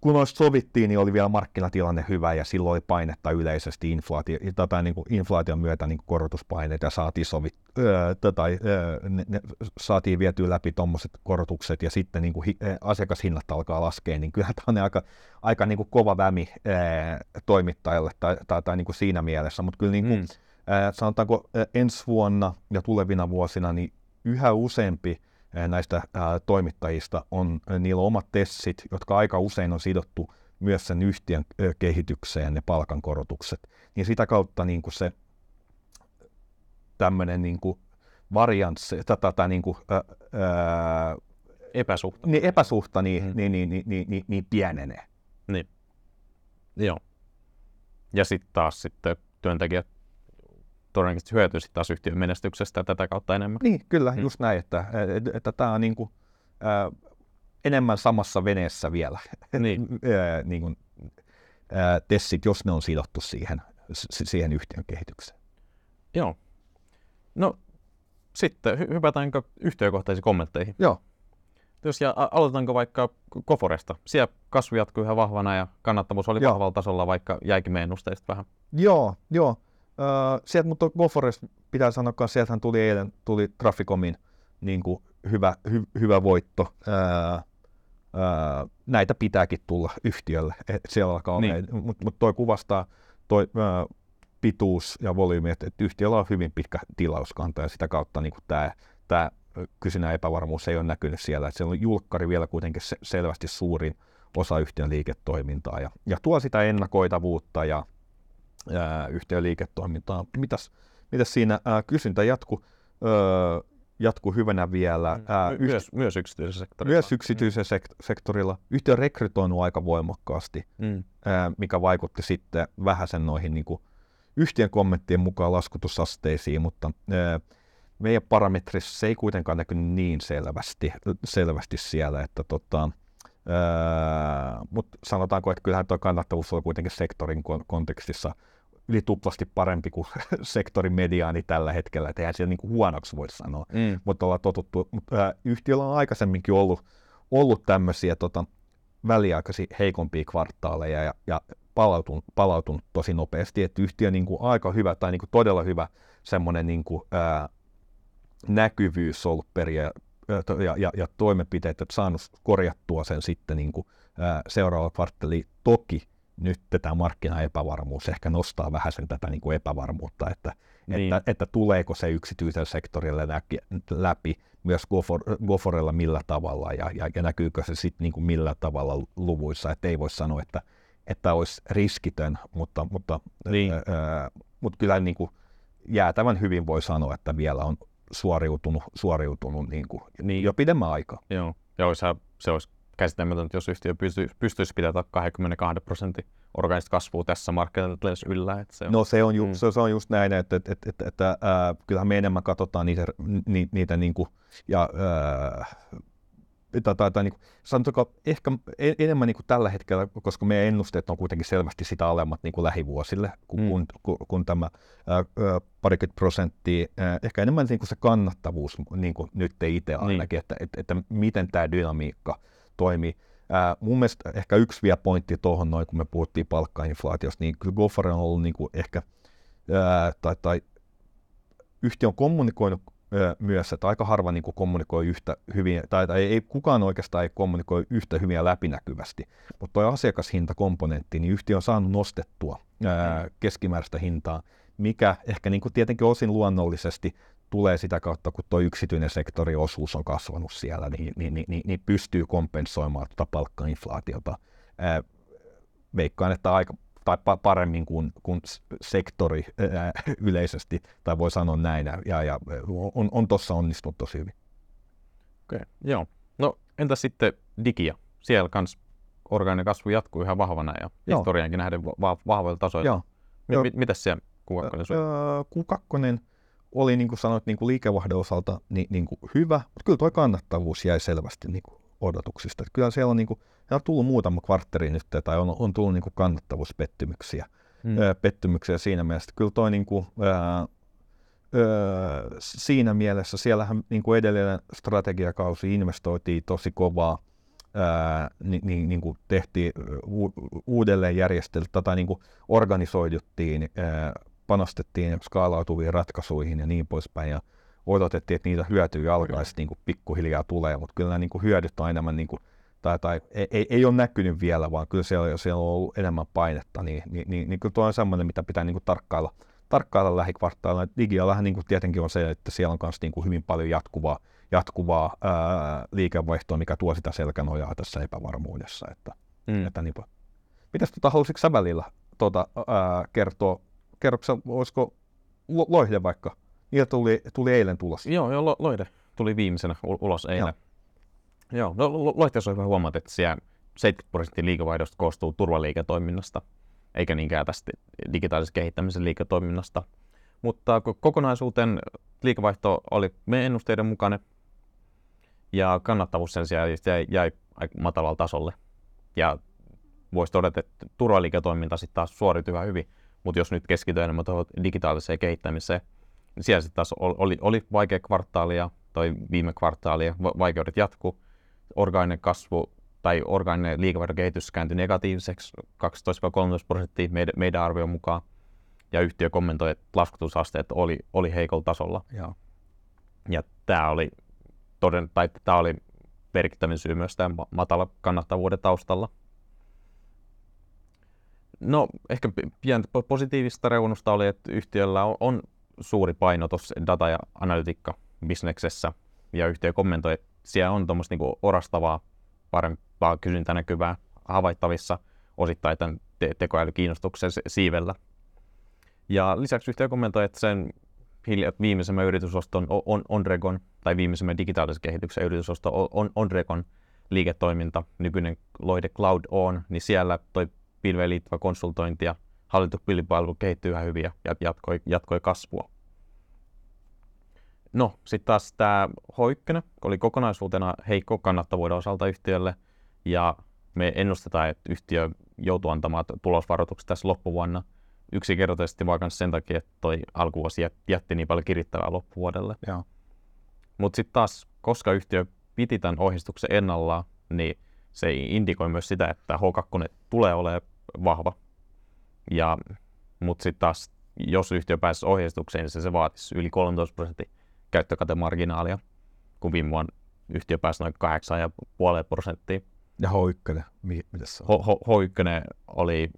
kun noista sovittiin, niin oli vielä markkinatilanne hyvä ja silloin oli painetta yleisesti inflaatio, tota, niin kuin inflaation myötä niin kuin korotuspaineet ja saatiin, sovit, öö, tota, öö, ne, ne, saatiin vietyä läpi tuommoiset korotukset ja sitten niin kuin, hi, asiakashinnat alkaa laskea, niin kyllä tämä on aika, aika niin kuin kova vämi ää, toimittajalle tai, tai, tai niin kuin siinä mielessä, mutta kyllä niin kuin, Mm. ää, sanotaanko ensi vuonna ja tulevina vuosina, niin yhä useampi näistä ää, toimittajista on, niillä on omat tessit, jotka aika usein on sidottu myös sen yhtiön kehitykseen, ne palkankorotukset. Niin sitä kautta niin kuin se tämmöinen niin kuin varianssi, tätä, tätä niin kuin, ää, ää, Epäsuhta. niin epäsuhta niin, Mm. niin, niin, niin, niin, niin, niin pienenee. Niin. Joo. Ja sitten taas sitten työntekijät todennäköisesti hyötyy sitten taas yhtiön menestyksestä tätä kautta enemmän. Niin, kyllä, Mm. just näin, että, että, että tämä on niin kuin, ää, enemmän samassa veneessä vielä, <laughs> Niin. ää, niin kuin, ää, tessit, jos ne on sidottu siihen, s- siihen yhtiön kehitykseen. Joo. No sitten hy- hypätäänkö yhtiökohtaisiin kommentteihin? Joo, Jos ja aloitetaanko vaikka Koforesta. Siellä kasvu jatkuu ihan vahvana ja kannattavuus oli Joo. vahvalla tasolla, vaikka jäikin meidän ennusteista vähän. joo, joo. Öö, sieltä, mutta Goforest pitää sanoa, että sieltähän tuli eilen tuli Traficomin niin kuin hyvä, hy, hyvä voitto. Öö, öö, näitä pitääkin tulla yhtiölle. Et siellä alkaa Niin. mutta mut toi kuvastaa toi öö, pituus ja volyymi, että, että yhtiöllä on hyvin pitkä tilauskanta ja sitä kautta niin tämä tää kysynnän epävarmuus ei ole näkynyt siellä. Et siellä on julkkari vielä kuitenkin se, selvästi suurin osa yhtiön liiketoimintaa ja, ja tuo sitä ennakoitavuutta ja ää, yhtiön liiketoimintaa. Mitäs, mitäs siinä ää, kysyntä jatku, öö, jatku hyvänä vielä? Ää, My- yhti- myös, myös yksityisessä sektorilla. myös yksityisellä sekt- sektorilla. Yhtiö on rekrytoinut aika voimakkaasti, Mm. ää, mikä vaikutti sitten vähäsen noihin niin kuin yhtiön kommenttien mukaan laskutusasteisiin, mutta ää, meidän parametrissa se ei kuitenkaan näkynyt niin selvästi, selvästi siellä, että tota, mutta sanotaanko, että kyllähän tuo kannattavuus on kuitenkin sektorin kon- kontekstissa yli tuplasti parempi kuin <laughs> sektorin mediaani tällä hetkellä, että eihän siellä niin kuin huonoksi voi sanoa Mm. mutta ollaan totuttu. Mutta yhtiöllä on aikaisemminkin ollut, ollut tämmöisiä tota, väliaikaisia heikompia kvartaaleja ja, ja palautunut, palautunut tosi nopeasti, että yhtiö niin kuin aika hyvä tai niin kuin todella hyvä semmoinen niin kuin, ää, näkyvyys ollut peria, ja, ja, ja toimenpiteet, että saanut korjattua sen sitten niin kuin, ää, seuraava kvartteli. Toki nyt tämä markkinaepävarmuus ehkä nostaa vähän sen tätä niin kuin epävarmuutta, että, Niin. että, että tuleeko se yksityisellä sektorilla läpi myös Gofor, Goforella millä tavalla ja, ja, ja näkyykö se sitten niin kuin millä tavalla luvuissa, että ei voi sanoa, että, että olisi riskitön, mutta, mutta, Niin. ää, mutta kyllä niin kuin jäätävän hyvin voi sanoa, että vielä on suoriutunut, suoriutunut niin kuin Niin. jo pidemmän aikaa. Joo. Ja olisihan, se olisi käsittämätöntä, jos yhtiö pysty, pystyisi pitämään 22 prosentin organista kasvua tässä markkinatilanteessa yllä. Että se on, No se on, ju, Mm. se, se on just näin, että, että, että, että, että ää, kyllähän me enemmän katsotaan niitä, ni, niitä niin kuin, ja ää, tai, tai, tai niin kuin, sanotaanko ehkä en- enemmän niin kuin tällä hetkellä, koska meidän ennusteet on kuitenkin selvästi sitä alemmat niin kuin lähivuosille, kun, Mm. kun, kun, kun tämä ää, parikymmentä prosenttia, ää, ehkä enemmän niin kuin se kannattavuus niin kuin nyt itse Niin. ainakin, että, että, että miten tämä dynamiikka toimii. Ää, mun mielestä ehkä yksi vielä pointti tuohon noin, kun me puhuttiin palkkainflaatiosta, niin kyllä Goffer on ollut niin kuin ehkä, ää, tai, tai yhtiö on kommunikoinut ää, myös, että aika harva niin kuin kommunikoi yhtä hyvin, tai, tai ei, kukaan oikeastaan ei kommunikoi yhtä hyvin ja läpinäkyvästi, mutta tuo asiakashintakomponentti, niin yhtiö on saanut nostettua ää, keskimääräistä hintaa, mikä ehkä niin kuin tietenkin osin luonnollisesti tulee sitä kautta, kun tuo yksityinen sektori osuus on kasvanut siellä, niin, niin, niin, niin, niin pystyy kompensoimaan tuota palkkainflaatiota. Ää, veikkaan, että aika tai pa- paremmin kuin, kuin sektori ää, yleisesti, tai voi sanoa näin, ja, ja on, on tuossa onnistunut tosi hyvin. Okei, okay, joo. No entä sitten digia? Siellä kans orgaaninen kasvu jatkuu ihan vahvana ja Joo. historiankin nähden va- va- vahvoilla tasoilla. Joo. Mi- Joo. mi- mitäs siellä Q2 sui? Öö, Q2 oli, niin kuin sanoit, niin kuin liikevaihdon osalta niin, niin kuin hyvä, mutta kyllä tuo kannattavuus jäi selvästi niin kuin odotuksista. Että kyllä siellä on, niin kuin, on tullut muutama kvartteri nyt, tai on, on tullut niin kuin kannattavuuspettymyksiä Mm. ö, pettymyksiä siinä mielessä. Kyllä toi niin kuin, ää, ö, siinä mielessä, siellähän niin kuin edellinen strategiakausi investoitiin tosi kovaa, ää, niin, niin, niin kuin tehtiin u, uudelleen järjestelyt, tai niin kuin organisoiduttiin, ää, panostettiin skaalautuviin ratkaisuihin ja niin poispäin, ja odotettiin, että niitä hyötyjä alkaisi niin kuin pikkuhiljaa tulee, mutta kyllä nämä niin kuin hyödyt on enemmän niin kuin tai, tai ei, ei, ei ole näkynyt vielä, vaan kyllä siellä, siellä on ollut enemmän painetta, niin, niin, niin, niin kyllä tuo on semmoinen, mitä pitää niin kuin tarkkailla, tarkkailla lähikvartaalilla. Digiallahan niin kuin tietenkin on se, että siellä on myös niin kuin hyvin paljon jatkuvaa, jatkuvaa ää, liikevaihtoa, mikä tuo sitä selkänojaa tässä epävarmuudessa. Että, Mm. että niin. Mitäs tota, halusitko sä välillä tota, ää, kertoa, kerroksä, olisiko Lo- Loihde vaikka? Niitä tuli, tuli eilen tulos. Joo, joo, Lo- Loide tuli viimeisenä ul- ulos eilen. Joo, no Lo- Loihteessa on hyvä huomata, että siellä 70 prosenttia liikevaihdosta koostuu turvaliiketoiminnasta, eikä niinkään tästä digitaalisen kehittämisen liiketoiminnasta. Mutta ko- kokonaisuuteen liikevaihto oli meidän ennusteiden mukainen, ja kannattavuus sen sijaan jäi, jäi aika matalalle tasolle. Ja voisi todeta, että turvaliiketoiminta sitten taas suoriutui hyvin, mutta jos nyt keskityy enemmän tuohon digitaaliseen kehittämiseen, niin siellä sitten taas oli, oli, vaikea kvartaali ja toi viime kvartaali ja va- vaikeudet jatkuu. Orgaaninen kasvu tai orgaaninen liikevaihdon kehitys kääntyi negatiiviseksi 12-13 prosenttia meidän, meidän arvion mukaan. Ja yhtiö kommentoi, että laskutusasteet oli, oli heikolla tasolla. Joo. Ja tämä oli, toden, tai tämä oli merkittävin syy myös tämän ma- matala kannattavuuden taustalla. No, ehkä pi- pientä po- positiivista reunusta oli, että yhtiöllä on, on suuri paino tuossa data- ja analytiikka-bisneksessä, ja yhtiö kommentoi, että siellä on tuommoista niinku orastavaa, parempaa kysyntänäkyvää havaittavissa osittain tämän te- tekoälykiinnostuksen si- siivellä. Ja lisäksi yhtiö kommentoi, että sen viimeisemmän yritysoston on, Onregon, tai viimeisemmän digitaalisen kehityksen yritysosto on, Onregon liiketoiminta, nykyinen Loide Cloud On, niin siellä toi pilveen liittyvä konsultointi ja hallittu pilvipalvelu kehittyy ihan hyvin ja jat- jatkoi, jatkoi kasvua. No, sitten taas tämä H1 oli kokonaisuutena heikko kannattavuuden osalta yhtiölle, ja me ennustetaan, että yhtiö joutuu antamaan tulosvaroitukset tässä loppuvuonna yksinkertaisesti vaan kanssa sen takia, että toi alkuvuosi jät- jätti niin paljon kirittävää loppuvuodelle. Mutta sitten taas, koska yhtiö piti tämän ohjeistuksen ennallaan, niin se indikoi myös sitä, että H2 tulee olemaan vahva. Ja, mutta sitten taas, jos yhtiö pääsisi ohjeistukseen, niin se, se vaatisi yli 13 prosentin käyttökatemarginaalia, kun viime vuonna yhtiö pääsi noin 8,5 prosenttia. Ja H1, mi- mitäs se on? H- H- H1 oli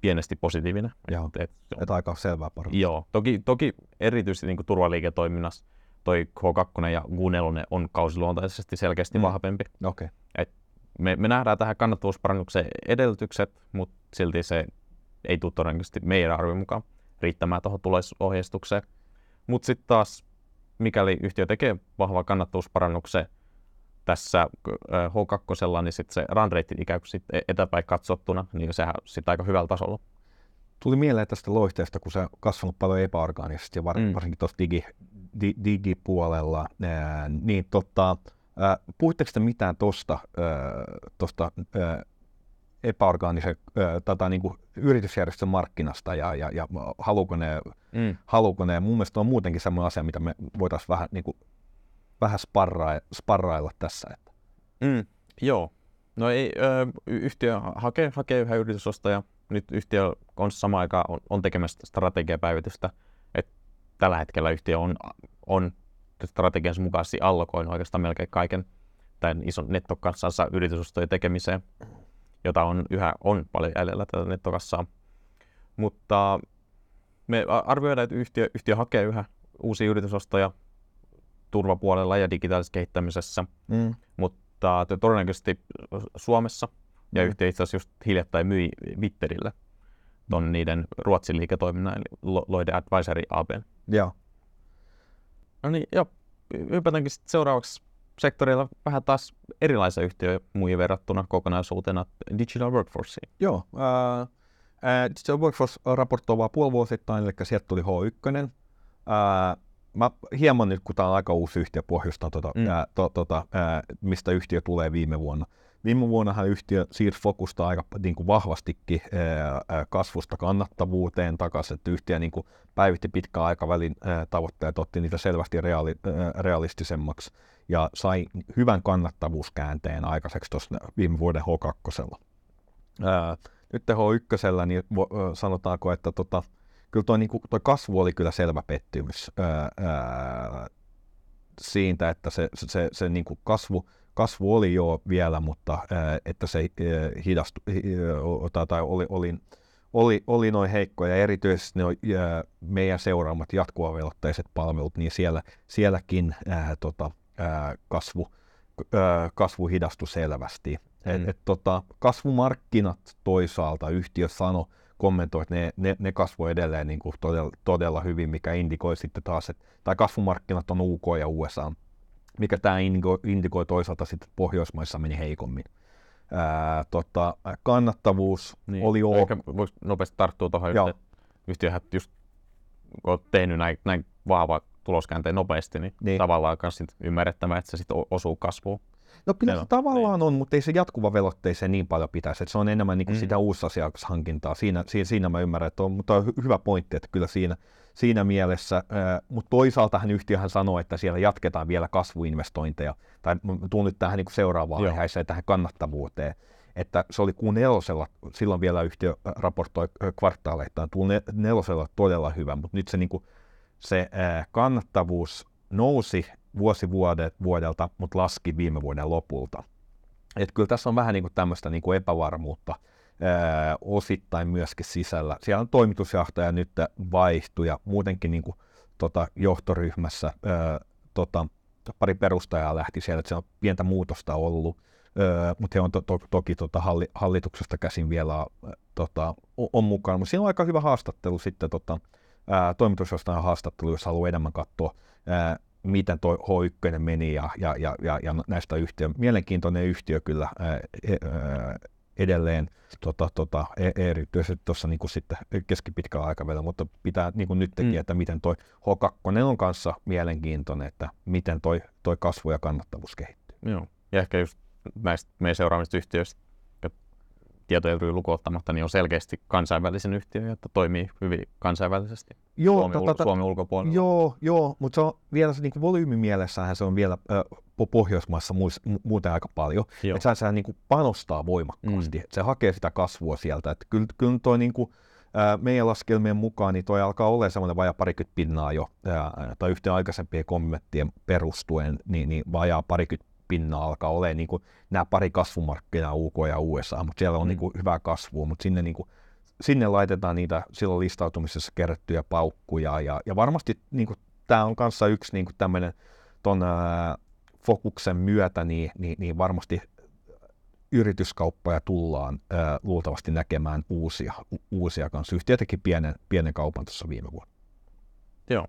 pienesti positiivinen. Joo. Et, Että aika selvää paremmin. Joo, toki, toki erityisesti niin turvaliiketoiminnassa toi H2 ja Q4 on kausiluontaisesti selkeästi Mm. vahvempi. Okei. Me, me nähdään tähän kannattavuusparannuksen edellytykset, mutta silti se ei tule todennäköisesti meidän arvion mukaan riittämään tuohon tulosohjeistukseen. Mutta sitten taas, mikäli yhtiö tekee vahvaa kannattavuusparannuksen tässä äh, H2, niin sitten se run rate ikään kuin sit e-, etäpäin katsottuna, niin sehän sitten aika hyvällä tasolla. Tuli mieleen tästä loihteesta, kun se on kasvanut paljon epäorgaanisesti Mm. mm. varsinkin tuossa digi, di, digipuolella, ää, niin tota, Ää, puhutteko te mitään tuosta tosta, epäorgaanisen tota, niin kuin yritysjärjestön markkinasta ja, ja, ja haluuko ne, mm. haluuko ne, mun mielestä on muutenkin sellainen asia, mitä me voitaisiin vähän, niin kuin, vähän sparraa, sparrailla tässä. Että. Mm. Joo. No ei, ö, yhtiö hakee, hakee yhä yritysostaja. Nyt yhtiö on samaan aikaan on, on tekemässä strategiapäivitystä. Et tällä hetkellä yhtiö on, on strategiansa mukaisesti allokoinut oikeastaan melkein kaiken tämän ison nettokassansa yritysostojen tekemiseen, jota on yhä on paljon jäljellä tätä nettokassaa. Mutta me arvioidaan, että yhtiö, yhtiö hakee yhä uusia yritysostoja turvapuolella ja digitaalisessa kehittämisessä, mm. mutta todennäköisesti Suomessa, ja mm. yhtiö itse asiassa just hiljattain myi Vitterille ton niiden Ruotsin liiketoiminnan, eli Loide Advisory AB. Joo. No niin, joo. Hypätäänkin sitten seuraavaksi sektorilla vähän taas erilaisia yhtiöjä muihin verrattuna kokonaisuutena Digital Workforce. Joo. Äh, äh, Digital Workforce raportoivaa puolivuosittain, eli sieltä tuli H1. Äh, mä hieman nyt, kun tämä on aika uusi yhtiö, pohjustan, tuota, mm. ää, to, tota, ää, mistä yhtiö tulee viime vuonna. Viime vuonnahan yhtiö siirsi fokusta aika niin kuin vahvastikin kasvusta kannattavuuteen takaisin, että yhtiö niin kuin päivitti pitkän aikavälin tavoitteet, otti niitä selvästi reaali, realistisemmaksi ja sai hyvän kannattavuuskäänteen aikaiseksi tuossa viime vuoden H2. Ää, nyt H1, niin sanotaanko, että tota, kyllä toi, niin kuin, toi kasvu oli kyllä selvä pettymys ää, ää, siitä, että se, se, se, se niin kuin kasvu, kasvu oli jo vielä, mutta että se hidastui, tai oli, oli, oli, oli noin heikkoja, erityisesti ne meidän seuraamat jatkuvavelotteiset palvelut, niin siellä, sielläkin ää, tota, ää, kasvu, ää, kasvu hidastui selvästi. Mm. Et, et, tota, kasvumarkkinat toisaalta yhtiö sanoi, kommentoi, että ne, ne, ne kasvoi edelleen niin kuin todella, todella hyvin, mikä indikoi sitten taas, että tai kasvumarkkinat on UK ja USA, mikä tämä indikoi, indikoi toisaalta sitten, Pohjoismaissa meni heikommin. Ää, tota, kannattavuus niin, oli ok. Ehkä voisi nopeasti tarttua tuohon, että yhtiöhän just kun olet tehnyt näin, näin vahva tuloskäänteen nopeasti, niin, niin. tavallaan myös ymmärrettävä, että se sitten osuu kasvuun. No kyllä se tavallaan niin. on, mutta ei se jatkuva velotteeseen niin paljon pitäisi. Että se on enemmän niin kuin mm. sitä uusasiakashankintaa. Siinä, siinä, siinä mä ymmärrän, että on, mutta on hyvä pointti, että kyllä siinä, siinä mielessä. Äh, mutta toisaalta hän yhtiöhän sanoo, että siellä jatketaan vielä kasvuinvestointeja. Tai tuun nyt tähän niin seuraavaan aiheeseen, tähän kannattavuuteen. Että se oli kuun nelosella, silloin vielä yhtiö raportoi kvartaaleittain, tuun nelosella todella hyvä, mutta nyt se, niin kuin, se kannattavuus nousi vuosi vuodelta, mutta laski viime vuoden lopulta. Et kyllä tässä on vähän niin kuin tämmöistä niin kuin epävarmuutta ää, osittain myöskin sisällä. Siellä on toimitusjohtaja nyt vaihtui ja muutenkin niin kuin, tota, johtoryhmässä ää, tota, pari perustajaa lähti siellä, että se on pientä muutosta ollut, ää, mutta he on to, to, toki tota, halli, hallituksesta käsin vielä tota, on mukana. Mutta siinä on aika hyvä haastattelu sitten tota, toimitusjohtajan haastattelu, jos haluaa enemmän katsoa ää, miten tuo H1 meni ja, ja, ja, ja, ja näistä yhtiö, mielenkiintoinen yhtiö kyllä ää, ää, edelleen tota, tota, e, erityisesti tuossa niin sitten keskipitkällä aikavälillä, mutta pitää niin kuin nytkin, mm. että miten toi H2 on kanssa mielenkiintoinen, että miten toi, toi kasvu ja kannattavuus kehittyy. Joo, ja ehkä just näistä meidän seuraamista yhtiöistä tietojen lukuottamatta, niin on selkeästi kansainvälisen yhtiö, että toimii hyvin kansainvälisesti joo, Suomi, tota, Suomen ulkopuolella. Joo, joo mutta se on vielä se niin volyymimielessähän se on vielä äh, Pohjoismaissa muis, muuten aika paljon. Että sehän, niin kuin panostaa voimakkaasti, mm. se hakee sitä kasvua sieltä. Että kyllä, kyllä toi niin kuin, äh, meidän laskelmien mukaan niin toi alkaa olla semmoinen vajaa parikymmentä pinnaa jo, äh, tai yhteen aikaisempien kommenttien perustuen, niin, niin vajaa parikymmentä pinnaa alkaa olemaan niin kuin nämä pari kasvumarkkinaa UK ja USA, mutta siellä on mm. niin kuin hyvää kasvua, mutta sinne, niin kuin, sinne laitetaan niitä silloin listautumisessa kerättyjä paukkuja ja, ja varmasti niin kuin, tämä on kanssa yksi niin kuin tämmöinen ton ää, fokuksen myötä, niin, niin, niin varmasti yrityskauppoja tullaan ää, luultavasti näkemään uusia, uusia kanssa. Yhtiö teki pienen, pienen kaupan tuossa viime vuonna. Joo.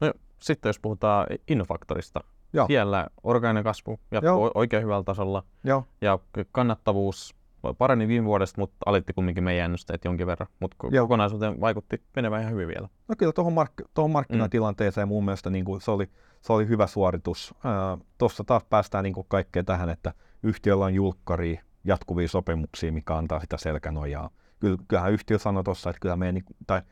No, sitten jos puhutaan Innofaktorista, Joo. Siellä orgaaninen kasvu jatkuu Joo. oikein hyvällä tasolla. Joo. Ja kannattavuus parani viime vuodesta, mutta alitti kumminkin meidän ennusteet jonkin verran. Mutta kokonaisuuteen vaikutti menevän ihan hyvin vielä. No kyllä tuohon, mark- tuohon markkinatilanteeseen mm. mun mielestä niin kuin se, oli, se oli hyvä suoritus. Tuossa taas päästään niin kuin kaikkeen tähän, että yhtiöllä on julkkari, jatkuvia sopimuksia, mikä antaa sitä selkänojaa. Kyllähän yhtiö sanoi tuossa, että kyllä meidän, niin tai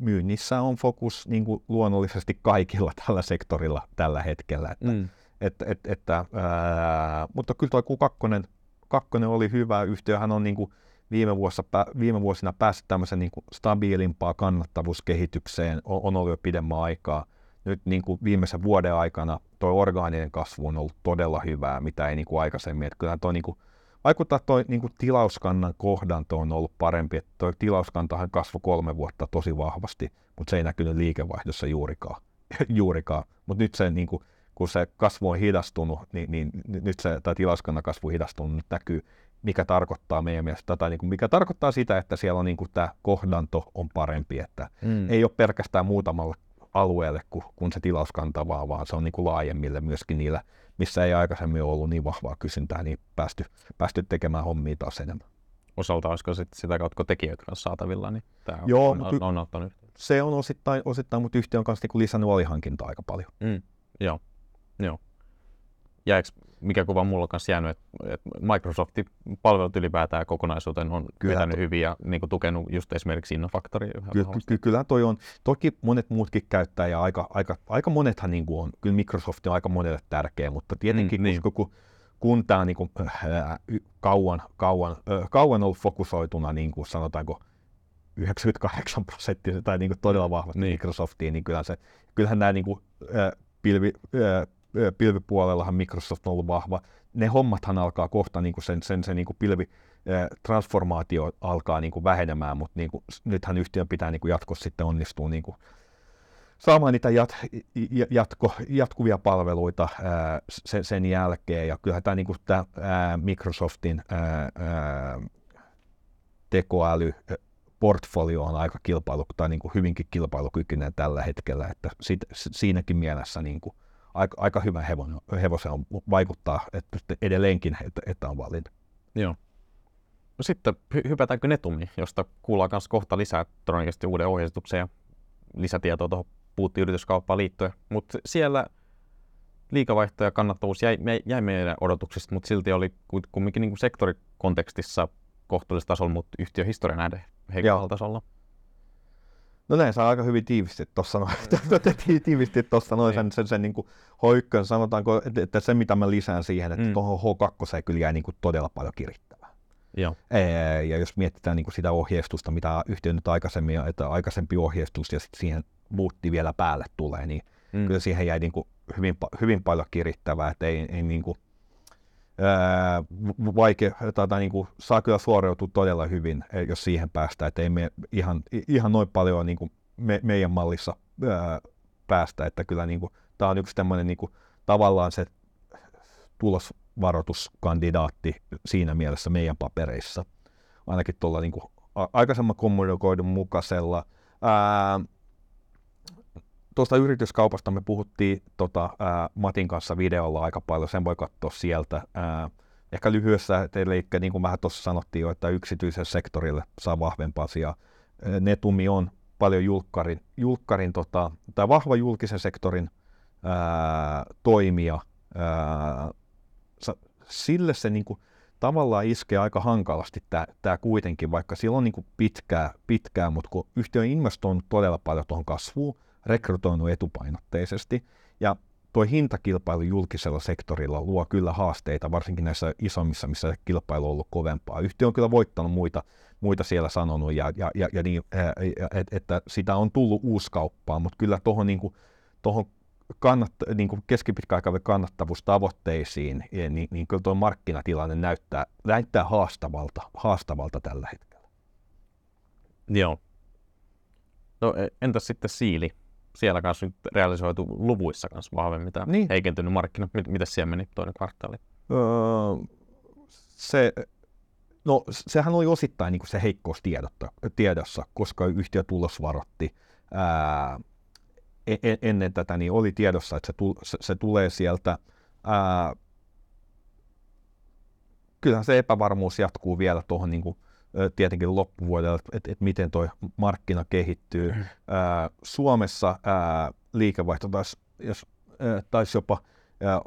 myynnissä on fokus niin kuin luonnollisesti kaikilla <laughs> tällä sektorilla tällä hetkellä. Että, mm. että, että, että, ää, mutta kyllä tuo Q2 kakkonen oli hyvä. Yhtiöhän on niin kuin viime, vuosina, viime vuosina päässyt tämmöisen niin kuin stabiilimpaa kannattavuuskehitykseen, on, on ollut jo pidemmän aikaa. Nyt niin kuin viimeisen vuoden aikana tuo orgaaninen kasvu on ollut todella hyvää, mitä ei niin kuin aikaisemmin. Että kyllä toi niin kuin, vaikuttaa tuo niin kuin tilauskannan kohdanto on ollut parempi. Että tuo tilauskantahan kasvoi kolme vuotta tosi vahvasti, mutta se ei näkynyt liikevaihdossa juurikaan. <laughs> juurikaan. Mutta nyt se niin kuin, kun se kasvu on hidastunut, niin, niin nyt se, tai tilauskannan kasvu on hidastunut, nyt näkyy, mikä tarkoittaa meidän mielestä, tai niin kuin, mikä tarkoittaa sitä, että siellä on niin kuin tämä kohdanto on parempi, että mm. ei ole pelkästään muutamalle alueelle, kun, kun se tilauskanta vaan, vaan se on niin kuin laajemmille myöskin niillä, missä ei aikaisemmin ollut niin vahvaa kysyntää, niin päästy, päästy tekemään hommia taas enemmän. Osalta olisiko sit sitä kautta tekijöitä kanssa saatavilla, niin tämä on, Joo, on, on, on ottanut Se on osittain, osittain mutta yhtiö on kanssa niin lisännyt alihankintaa aika paljon. Mm, joo. Joo. Ja eikö, mikä kuva mulla on kanssa jäänyt, että, että Microsoftin palvelut ylipäätään kokonaisuuteen on kyllä vetänyt hyvin ja niin kuin, tukenut just esimerkiksi Innofactoria. Ky- ky- kyllä toi on. Toki monet muutkin käyttää ja aika, aika, aika monethan niin kuin on. Kyllä Microsoft on aika monelle tärkeä, mutta tietenkin mm, niin. kun, kun, kun tämä on niin kuin, äh, kauan, kauan, äh, kauan ollut fokusoituna, niin kuin sanotaanko 98 prosenttia tai niin kuin todella vahvasti niin. Microsoftiin, niin kyllähän, se, kyllähän nämä niin kuin, äh, pilvi, äh, pilvipuolellahan Microsoft on ollut vahva. Ne hommathan alkaa kohta, niin kuin sen, sen, sen niin kuin pilvi, transformaatio alkaa niin kuin vähenemään, mutta niin kuin, nythän yhtiön pitää niin kuin jatkossa sitten onnistua niin kuin saamaan niitä jat, jatko, jatkuvia palveluita ää, sen, sen jälkeen. Ja kyllähän tämä, niin kuin tämä ää, Microsoftin ää, ää, tekoäly portfolio on aika kilpailu, tai niin kuin hyvinkin kilpailukykyinen tällä hetkellä, että sit, siinäkin mielessä niin kuin aika, aika hyvä hevonen, hevosen on, vaikuttaa että edelleenkin, että, että on valinta. Joo. No sitten hy- hypätäänkö Netumiin, josta kuullaan myös kohta lisää todennäköisesti uuden ohjeistuksen ja lisätietoa tuohon puhuttiin yrityskauppaan liittyen. Mutta siellä liikavaihto ja kannattavuus jäi, jäi meidän odotuksista, mutta silti oli kumminkin niin kuin sektorikontekstissa kohtuullisella tasolla, mutta yhtiöhistoria nähden heikolla tasolla. No näin saa aika hyvin tiivisti tuossa noin, <laughs> tiivisti tuossa noin sen, sen, sen niin hoikkoon, sanotaanko, että, että, se mitä mä lisään siihen, että mm. tuohon H2 kyllä jäi niin kuin todella paljon kirittävää. Joo. Ja jos mietitään niin kuin sitä ohjeistusta, mitä yhtiö nyt aikaisemmin, että aikaisempi ohjeistus ja sitten siihen muutti vielä päälle tulee, niin mm. kyllä siihen jäi niin kuin hyvin, hyvin paljon kirittävää, että ei, ei niin kuin, vaikea, tai niin kuin, saa kyllä suoriutua todella hyvin, e, jos siihen päästään, että ei me ihan, ihan noin paljon niin kuin me, meidän mallissa ää, päästä, että kyllä niin tämä on yksi tämmöinen niin tavallaan se tulosvaroituskandidaatti siinä mielessä meidän papereissa, ainakin tuolla niin kuin, aikaisemman kommunikoidun mukaisella. Ää, tuosta yrityskaupasta me puhuttiin tota, ää, Matin kanssa videolla aika paljon, sen voi katsoa sieltä. Ää, ehkä lyhyessä, eli niin kuin vähän tuossa sanottiin jo, että yksityisen sektorille saa vahvempaa asiaa. Netumi on paljon julkkarin, julkkarin tota, tai vahva julkisen sektorin ää, toimija. Ää, sille se niin kuin, tavallaan iskee aika hankalasti tämä kuitenkin, vaikka sillä on niin kuin pitkää, pitkää, mutta kun yhtiö on investoinut todella paljon tuohon kasvuun, rekrytoinut etupainotteisesti. Ja tuo hintakilpailu julkisella sektorilla luo kyllä haasteita, varsinkin näissä isommissa, missä kilpailu on ollut kovempaa. Yhtiö on kyllä voittanut muita, muita siellä sanonut, ja, ja, ja, ja niin, että, että sitä on tullut uuskauppaa, mutta kyllä tuohon niin tohon kannat, niin kuin keskipitkäaikavälin kannattavuustavoitteisiin, niin, niin kyllä tuo markkinatilanne näyttää, näyttää haastavalta, haastavalta tällä hetkellä. Joo. No e, entäs sitten siili? Siellä kanssa nyt realisoitu luvuissa kanssa vahvemmin tämä niin. heikentynyt markkina. Miten siellä meni toinen kvartaali? Öö, se, no, sehän oli osittain niin kuin se heikkous tiedossa, koska yhtiö tulos varotti ää, e-, e-, ennen tätä, niin oli tiedossa, että se, tu, se, se tulee sieltä ää, kyllähän se epävarmuus jatkuu vielä tuohon niin kuin, tietenkin loppuvuodelle, että et miten tuo markkina kehittyy. Mm. Ää, Suomessa ää, liikevaihto taisi, jos, ää, taisi jopa ää,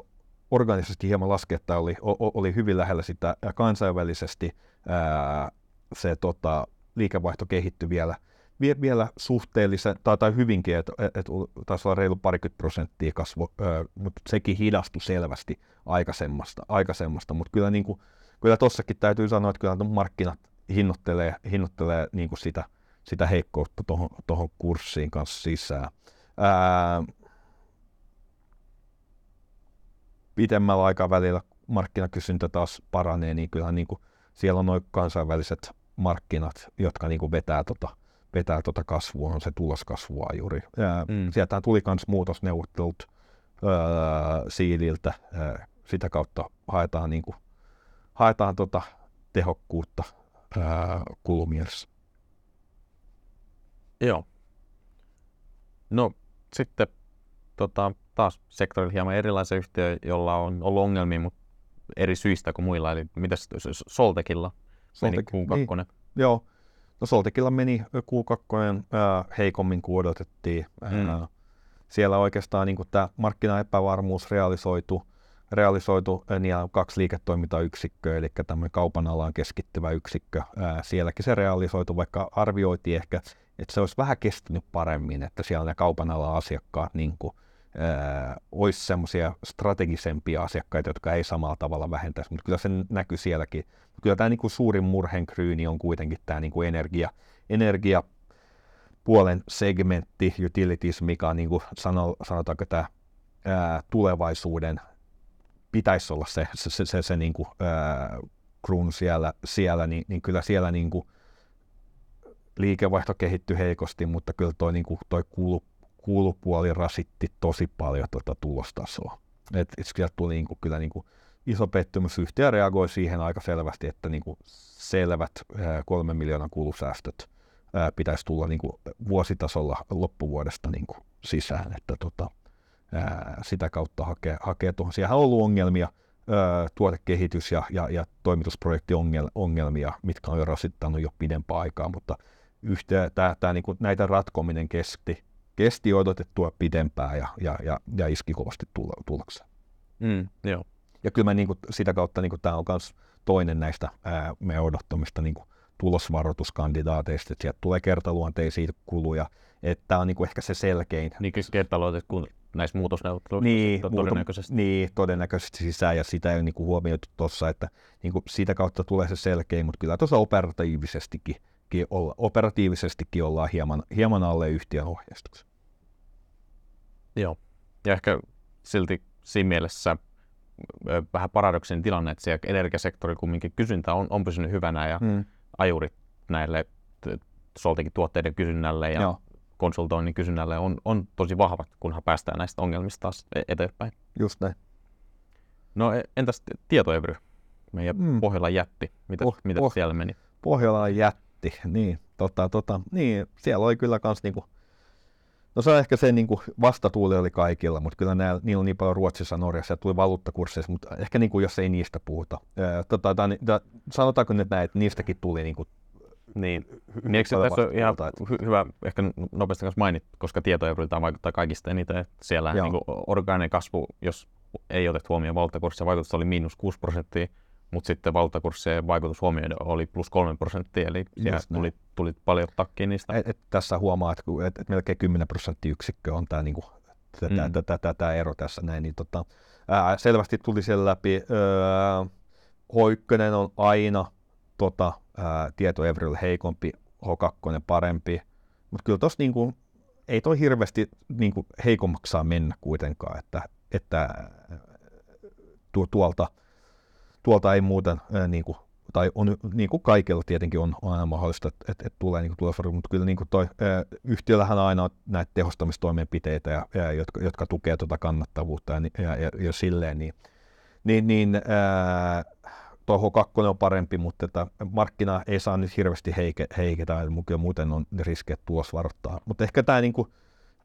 organisesti hieman laskea, että oli, o, oli hyvin lähellä sitä kansainvälisesti ää, se tota, liikevaihto kehittyi vielä, vie, vielä suhteellisen, tai, tai hyvinkin, että et, et, taisi olla reilu parikymmentä prosenttia kasvu, ää, mutta sekin hidastui selvästi aikaisemmasta, aikaisemmasta mutta kyllä, niin kuin, kyllä tossakin täytyy sanoa, että kyllä markkinat hinnoittelee, hinnoittelee niin kuin sitä, sitä heikkoutta tuohon kurssiin kanssa sisään. Ää, pitemmällä aikavälillä markkinakysyntä taas paranee, niin kyllähän niin kuin siellä on noin kansainväliset markkinat, jotka niin kuin vetää tota, vetää tota kasvua, on se tuloskasvua juuri. mm. Sieltä tuli myös muutosneuvottelut öö, siililtä, öö, sitä kautta haetaan, niin kuin, haetaan tota tehokkuutta öö, kulumielessä. Joo. No sitten tota, taas sektorilla hieman erilaisia yhtiöitä, jolla on ollut ongelmia, mutta eri syistä kuin muilla. Eli mitäs Soltekilla Soltek, meni Q2? Niin. Joo, no Soltekilla meni Q2 äh, heikommin kuin odotettiin. Mm. Äh, siellä oikeastaan niin tämä markkinaepävarmuus realisoitu, realisoitu niin on kaksi liiketoimintayksikköä, eli tämmöinen kaupan alaan keskittyvä yksikkö. Äh, sielläkin se realisoitu, vaikka arvioitiin ehkä, että se olisi vähän kestänyt paremmin, että siellä ne kaupan alan asiakkaat niin kuin, äh, olisi semmoisia strategisempia asiakkaita, jotka ei samalla tavalla vähentäisi, mutta kyllä se näkyy sielläkin. Kyllä tämä niin kuin suurin murhenkryyni on kuitenkin tämä niin kuin energia, energia puolen segmentti, utilities, mikä on niin kuin sano, sanotaanko tämä ää, tulevaisuuden pitäisi olla se, se, se, se, se niin kuin, ää, kruunu siellä, siellä niin, niin kyllä siellä niin kuin, liikevaihto kehittyi heikosti, mutta kyllä toi, niin kulu, kulupuoli rasitti tosi paljon tuota tulostasoa. Et, et sieltä tuli niin kuin, kyllä niin kuin, iso pettymys. Yhtiö reagoi siihen aika selvästi, että niin kuin selvät ää, kolme miljoonan kulusäästöt ää, pitäisi tulla niin kuin vuositasolla loppuvuodesta niin kuin sisään, että tota, ää, sitä kautta hakee, hakee tuohon. Siellä on ollut ongelmia, ää, tuotekehitys- ja, ja, ja toimitusprojektiongelmia, mitkä on jo rasittanut jo pidempään aikaa, mutta yhtä, tää, tää, niin kuin, näitä ratkominen kesti, kesti odotettua pidempään ja, ja, ja, ja iski kovasti tulokseen. Mm, joo. Ja kyllä mä niin kuin, sitä kautta niin tämä on myös toinen näistä ää, meidän odottamista niin kuin tulosvaroituskandidaateista, että sieltä tulee kertaluonteisia kuluja, että tämä on niin kuin ehkä se selkein. Niin kertaluonteet kuin näissä muutosneuvotteluissa niin, todennäköisesti. Muuta, niin, todennäköisesti sisään, ja sitä ei ole niin kuin huomioitu tuossa, että niin kuin sitä kautta tulee se selkein, mutta kyllä tuossa operatiivisestikin olla, operatiivisestikin ollaan hieman, hieman alle yhtiön ohjeistuksen. Joo, ja ehkä silti siinä mielessä vähän paradoksinen tilanne, että siellä energiasektorilla kumminkin kysyntä on, on pysynyt hyvänä ja hmm. ajurit näille soltekin tuotteiden kysynnälle ja Joo. Konsultoinnin kysynnälle on, on tosi vahvat, kunhan päästään näistä ongelmista taas e-, eteenpäin. Just näin. No e-, entäs tietoevry, meidän hmm. Pohjolan jätti, mitä, oh, mitä oh, siellä meni? Pohjolan jätti, niin, tota, tota, niin siellä oli kyllä kans niinku No se on ehkä se niin kuin vastatuuli oli kaikilla, mutta kyllä näillä, niillä on niin paljon Ruotsissa, Norjassa ja tuli valuuttakursseissa, mutta ehkä niin kuin jos ei niistä puhuta. tota, tämän, ta, sanotaanko nyt näin, että niistäkin tuli niin kuin niin, niin eikö se tässä on ihan hy- hyvä ehkä nopeasti kanssa mainit, koska tietoja yritetään vaikuttaa kaikista eniten, että siellä niin orgaaninen kasvu, jos ei otettu huomioon valuuttakurssia, vaikutus oli miinus 6 prosenttia, mutta sitten valuuttakurssien vaikutus huomioiden oli plus 3 prosenttia, eli siellä tuli, tuli paljon takkiin niistä. Et, et tässä huomaa, että et, et melkein 10 yksikköä on tämä niinku, mm. ero tässä näin, niin tota, ää, selvästi tuli siellä läpi. Öö, Hoikkönen on aina tota, ää, tieto Evril heikompi, H2 parempi, mutta kyllä tuossa niinku, ei toi hirveästi niinku, heikommaksi saa mennä kuitenkaan, että, että tu, tuolta – tuolta ei muuten ää, niin kuin, tai on, niin kuin kaikilla tietenkin on, on aina mahdollista, että, että, että tulee niin kuin mutta kyllä niin kuin toi, ää, yhtiöllähän aina on näitä tehostamistoimenpiteitä, ja, ja, jotka, jotka tukee tuota kannattavuutta ja, ja, ja, ja silleen, niin, niin, niin ää, tuo 2 on parempi, mutta että markkina ei saa nyt hirveästi heike, heiketä, ja muuten on riski, tulos varoittaa. Mutta ehkä tämä niin kuin,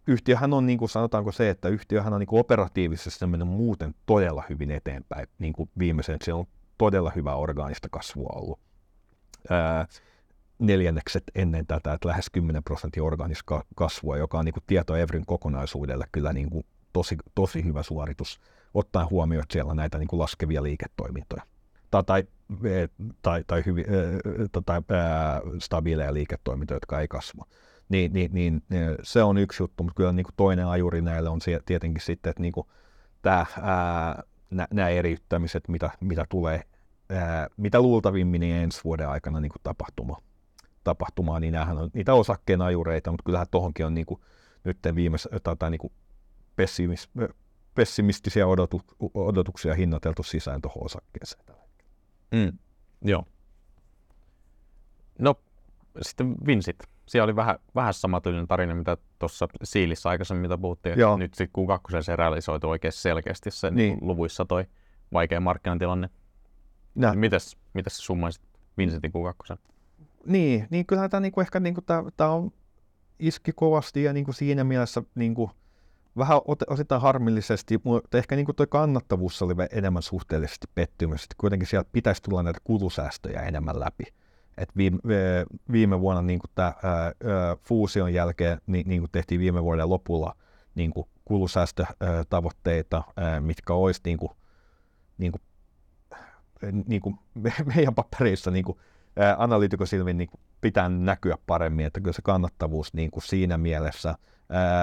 yhtiöhän on, niin kuin sanotaanko se, että yhtiöhän on niin kuin operatiivisesti mennyt muuten todella hyvin eteenpäin niin kuin viimeisen. Siellä on todella hyvä orgaanista kasvua ollut. Ää, neljännekset ennen tätä, että lähes 10 prosenttia orgaanista kasvua, joka on niin kuin tieto Evrin kokonaisuudelle kyllä niin kuin tosi, tosi hyvä suoritus, ottaen huomioon, että siellä on näitä niin kuin laskevia liiketoimintoja tai, tai, tai, tai hyvin, tai, ää, stabiileja liiketoimintoja, jotka ei kasva. Niin, niin, niin, se on yksi juttu, mutta kyllä niin kuin toinen ajuri näille on tietenkin sitten, että niin kuin tämä, ää, nämä eriyttämiset, mitä, mitä tulee, ää, mitä luultavimmin niin ensi vuoden aikana niin kuin tapahtuma, tapahtumaan, niin nämähän on niitä osakkeen ajureita, mutta kyllähän tuohonkin on niin kuin, nyt viimeis, tai niin kuin pessimis, pessimistisiä odotu, odotuksia hinnoiteltu sisään tuohon osakkeeseen. Mm, joo. No, sitten Vinsit. Siellä oli vähän, vähän samatyylinen tarina, mitä tuossa Siilissä aikaisemmin, mitä puhuttiin. Joo. Nyt sitten Q2 se realisoitu oikein selkeästi se niin. luvuissa toi vaikea markkinatilanne. Nä. Mites, mites summaisit Vincentin Q2? Niin, niin kyllähän tämä niinku ehkä niinku tää, on iski kovasti ja niinku siinä mielessä niinku, vähän osittain harmillisesti, mutta ehkä niin tuo kannattavuus oli enemmän suhteellisesti pettymys. Kuitenkin sieltä pitäisi tulla näitä kulusäästöjä enemmän läpi. Et viime, viime vuonna niin tämä fuusion jälkeen niin, niin tehtiin viime vuoden lopulla niin kuin kulusäästötavoitteita, ää, mitkä olisi niin kuin, niin kuin, niin kuin meidän papereissa niin kuin, analyytikosilmin niin pitää näkyä paremmin, että kyllä se kannattavuus niin kuin siinä mielessä –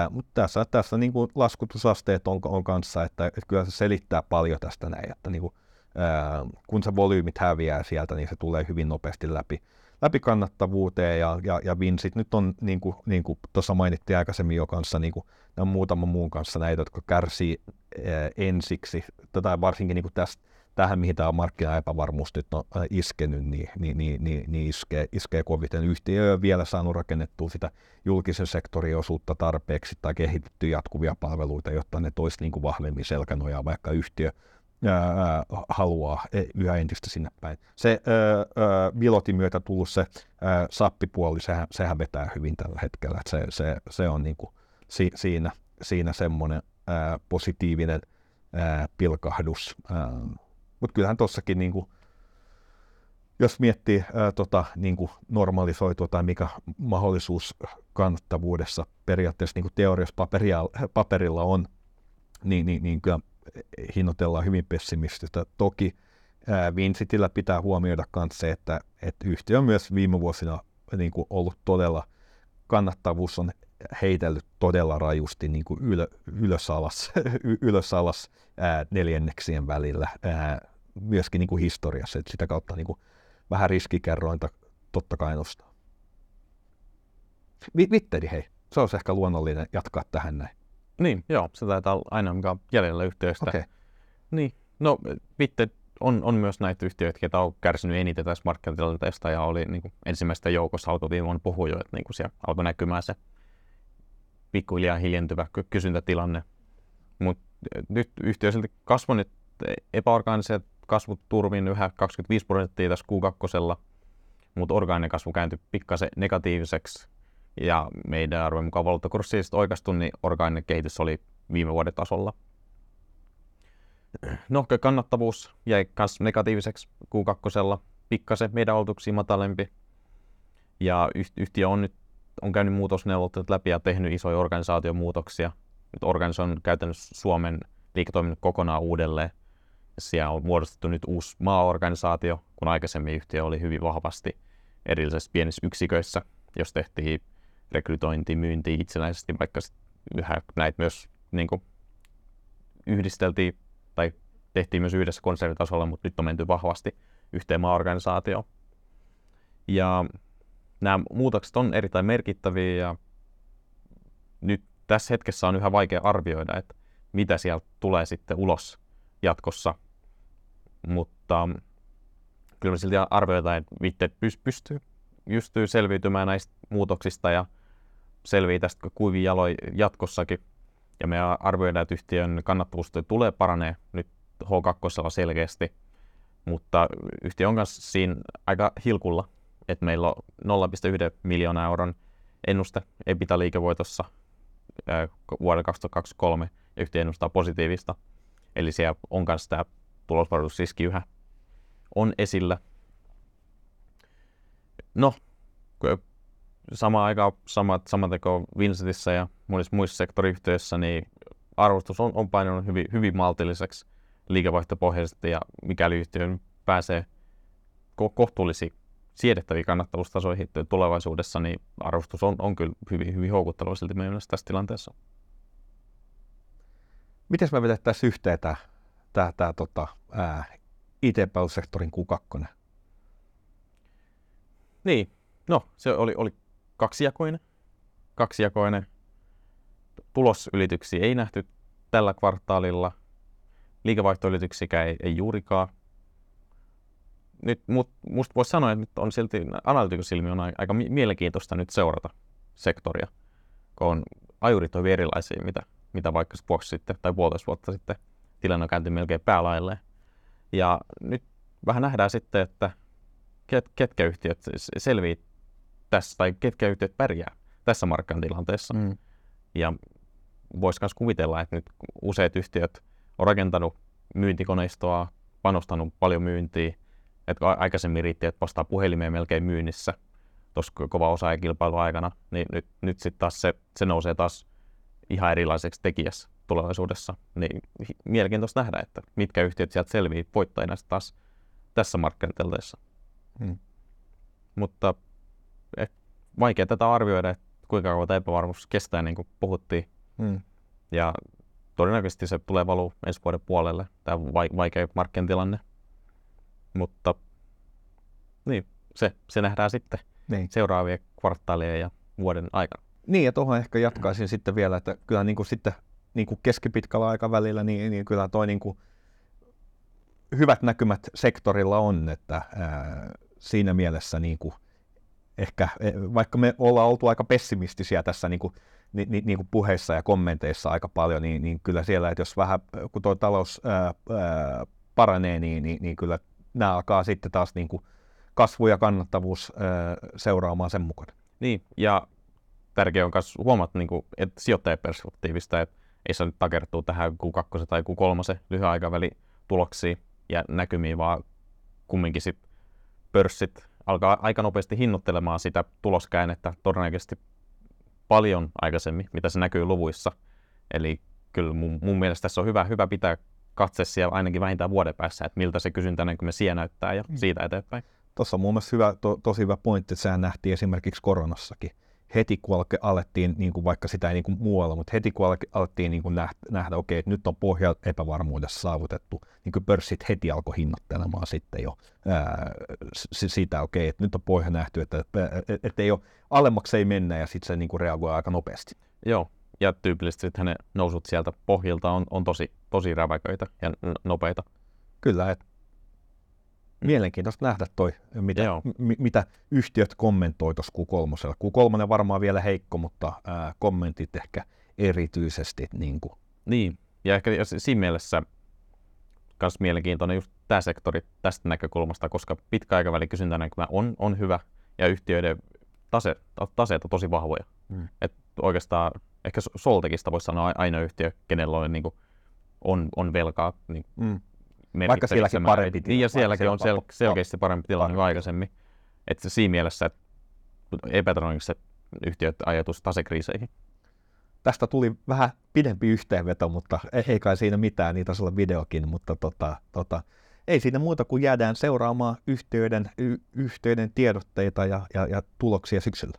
mutta tässä, tässä niin kuin laskutusasteet on, on kanssa, että, että kyllä se selittää paljon tästä näin, että niin kuin, ää, kun se volyymit häviää sieltä, niin se tulee hyvin nopeasti läpi, läpi kannattavuuteen ja, ja, ja Vinsit nyt on, niin kuin, niin kuin tuossa mainittiin aikaisemmin jo kanssa, niin kuin, muutaman muun kanssa näitä, jotka kärsii ää, ensiksi, tai varsinkin niin kuin tästä tähän, mihin tämä markkinaepävarmuus nyt on äh, iskenyt, niin, niin, niin, niin, niin iskee, iskee koviten. Yhtiö ei ole vielä saanut rakennettua sitä julkisen sektorin osuutta tarpeeksi tai kehitetty jatkuvia palveluita, jotta ne toisi niin kuin vahvemmin selkänojaa, vaikka yhtiö ää, haluaa e, yhä entistä sinne päin. Se Vilotin myötä tullut se ää, sappipuoli, sehän, sehän vetää hyvin tällä hetkellä. Se, se, se on niin kuin si, siinä, siinä semmoinen ää, positiivinen ää, pilkahdus. Ää, mutta kyllähän tuossakin, niin jos miettii ää, tota, niin kuin normalisoitua tai mikä mahdollisuus kannattavuudessa periaatteessa niin teoriassa paperia, paperilla on, niin, niin, niin kyllä hinnoitellaan hyvin pessimististä. Toki ää, Vincitillä pitää huomioida myös se, että, että yhtiö on myös viime vuosina niin kuin ollut todella, kannattavuus on heitellyt todella rajusti niin kuin ylö, ylös alas, <laughs> ylös alas ää, neljänneksien välillä, ää, myöskin niin kuin historiassa, että sitä kautta niin kuin vähän riskikerrointa totta kai nostaa. Vitteri, hei, se olisi ehkä luonnollinen jatkaa tähän näin. Niin, joo, se taitaa olla aina mikä on jäljellä yhtiöistä. Okay. Niin, no Vitte on, on myös näitä yhtiöitä, jotka on kärsinyt eniten tässä markkinatilanteesta ja oli niin kuin, ensimmäistä joukossa alkoi viime vuonna puhua jo, että niin kuin siellä alkoi näkymään se pikkuhiljaa hiljentyvä kysyntätilanne. Mutta nyt yhtiö silti kasvoi nyt epäorgaaniset kasvut turvin yhä 25 prosenttia tässä Q2, mutta orgaaninen kasvu kääntyi pikkasen negatiiviseksi. Ja meidän arvojen mukaan valuuttakurssi oikeastui, niin orgaaninen kehitys oli viime vuoden tasolla. No, kannattavuus jäi myös negatiiviseksi Q2, pikkasen meidän oletuksia matalempi. Ja yhtiö on nyt on käynyt muutosneuvottelut läpi ja tehnyt isoja organisaatiomuutoksia. Nyt organisoinut käytännössä Suomen liiketoiminnan kokonaan uudelleen. Siellä on muodostettu nyt uusi maaorganisaatio, kun aikaisemmin yhtiö oli hyvin vahvasti erillisissä pienissä yksiköissä, jos tehtiin rekrytointi, myynti itsenäisesti, vaikka yhä näitä myös niin kuin, yhdisteltiin tai tehtiin myös yhdessä konsernitasolla, mutta nyt on menty vahvasti yhteen maaorganisaatioon. Ja nämä muutokset on erittäin merkittäviä ja nyt tässä hetkessä on yhä vaikea arvioida, että mitä sieltä tulee sitten ulos jatkossa. Mutta kyllä me silti arvioidaan, että Vitte pystyy, pystyy selviytymään näistä muutoksista ja selvii tästä kuivin jaloin jatkossakin. Ja me arvioidaan, että yhtiön kannattavuus tulee paranee nyt H2 selkeästi, mutta yhtiö on kanssa siinä aika hilkulla että meillä on 0,1 miljoonaa euron ennuste EBITDA-liikevoitossa vuodelle 2023 ja yhtiö ennustaa positiivista. Eli siellä on myös tämä tulosvaroitusriski yhä on esillä. No, sama aika, sama, sama teko Vincentissä ja monissa muissa sektoriyhtiöissä, niin arvostus on, on painunut hyvin, hyvin maltilliseksi liikevaihtopohjaisesti ja mikäli yhtiö pääsee ko- kohtuullisiin siedettäviin kannattavuustasoihin tulevaisuudessa, niin arvostus on, on kyllä hyvin, hyvin houkutteleva silti meidän tässä tilanteessa. Miten me vedettäisiin yhteen tämä, tämä, tämä tota, IT-palvelusektorin Q2? Niin, no se oli, oli kaksijakoinen. kaksijakoinen. Tulosylityksiä ei nähty tällä kvartaalilla. Liikevaihtoylityksiä ei, ei juurikaan. Nyt mut, musta voisi sanoa, että nyt on silti analytikosilmi on aika mielenkiintoista nyt seurata sektoria, kun on ajurit on erilaisia, mitä, mitä vaikka vuosi sitten tai puolitoista vuotta sitten tilanne on melkein päälailleen. Ja nyt vähän nähdään sitten, että ket, ketkä yhtiöt selviää tässä, tai ketkä yhtiöt pärjää tässä markkinatilanteessa. Mm. Ja voisi myös kuvitella, että nyt useat yhtiöt on rakentanut myyntikoneistoa, panostanut paljon myyntiin, että aikaisemmin riitti, että vastaa puhelimeen melkein myynnissä tuossa kova osa kilpailun aikana, niin nyt, nyt sitten taas se, se nousee taas ihan erilaiseksi tekijässä tulevaisuudessa. Niin mielenkiintoista nähdä, että mitkä yhtiöt sieltä selviää voittajina taas tässä markkinatilanteessa. Hmm. Mutta et, vaikea tätä arvioida, että kuinka kauan tämä epävarmuus kestää, niin kuin puhuttiin. Hmm. Ja todennäköisesti se tulee valuu ensi vuoden puolelle, tämä vaikea markkinatilanne. Mutta niin, se, se nähdään sitten niin. seuraavien kvartaalien ja vuoden aikana. Niin, ja tuohon ehkä jatkaisin sitten vielä, että kyllä niin kuin sitten niin kuin keskipitkällä aikavälillä, niin, niin kyllä toi niin kuin hyvät näkymät sektorilla on, että ää, siinä mielessä niin kuin ehkä, e, vaikka me ollaan oltu aika pessimistisiä tässä niin kuin, ni, ni, niin kuin puheissa ja kommenteissa aika paljon, niin, niin kyllä siellä, että jos vähän, kun tuo talous ää, ää, paranee, niin, niin, niin kyllä nämä alkaa sitten taas niin kuin kasvu ja kannattavuus ää, seuraamaan sen mukaan. Niin, ja tärkeää on myös huomata, niin kuin, että sijoittajaperspektiivistä, että ei se nyt takertuu tähän Q2 tai Q3 lyhyen aikavälin tuloksiin ja näkymiin, vaan kumminkin sit pörssit alkaa aika nopeasti hinnoittelemaan sitä tuloskäännettä todennäköisesti paljon aikaisemmin, mitä se näkyy luvuissa. Eli kyllä mun, mun mielestä tässä on hyvä, hyvä pitää katse siellä ainakin vähintään vuoden päässä, että miltä se kysyntä me siellä näyttää ja mm. siitä eteenpäin. Tuossa on mun mielestä hyvä, to, tosi hyvä pointti, että sehän nähtiin esimerkiksi koronassakin heti kun alettiin, niin kuin vaikka sitä ei niin kuin muualla, mutta heti kun alettiin niin kuin nähdä, okei, että nyt on pohja epävarmuudessa saavutettu, niin kuin pörssit heti alkoi hinnoittelemaan sitten jo ää, sitä, okei, että nyt on pohja nähty, että, että, että ei ole, alemmaksi ei mennä ja sitten se niin kuin reagoi aika nopeasti. Joo, ja tyypillisesti sitten ne nousut sieltä pohjilta on, on tosi, tosi räväköitä ja nopeita. Kyllä, että Mielenkiintoista nähdä toi, mitä, m- mitä yhtiöt kommentoi tuossa Q3. Q3 varmaan vielä heikko, mutta ää, kommentit ehkä erityisesti. Niin, kuin. niin. ja ehkä siinä mielessä myös mielenkiintoinen just tämä sektori tästä näkökulmasta, koska pitkäaikavälin kysyntänäkymä on, on hyvä ja yhtiöiden tase, taseet on tosi vahvoja. Mm. Et oikeastaan ehkä Soltekista voisi sanoa aina yhtiö, kenellä on, niin kuin, on, on velkaa niin mm. Vaikka sielläkin parempi tilanne. Niin, ja sielläkin on sel- selkeästi parempi tilanne kuin aikaisemmin. Että siinä mielessä, että epätodennäköisesti yhtiöt ajatus tasekriiseihin. Tästä tuli vähän pidempi yhteenveto, mutta ei kai siinä mitään, niitä taisi olla videokin, mutta tota, tota, ei siinä muuta kuin jäädään seuraamaan yhtiöiden, y- yhtiöiden tiedotteita ja, ja, ja tuloksia syksyllä.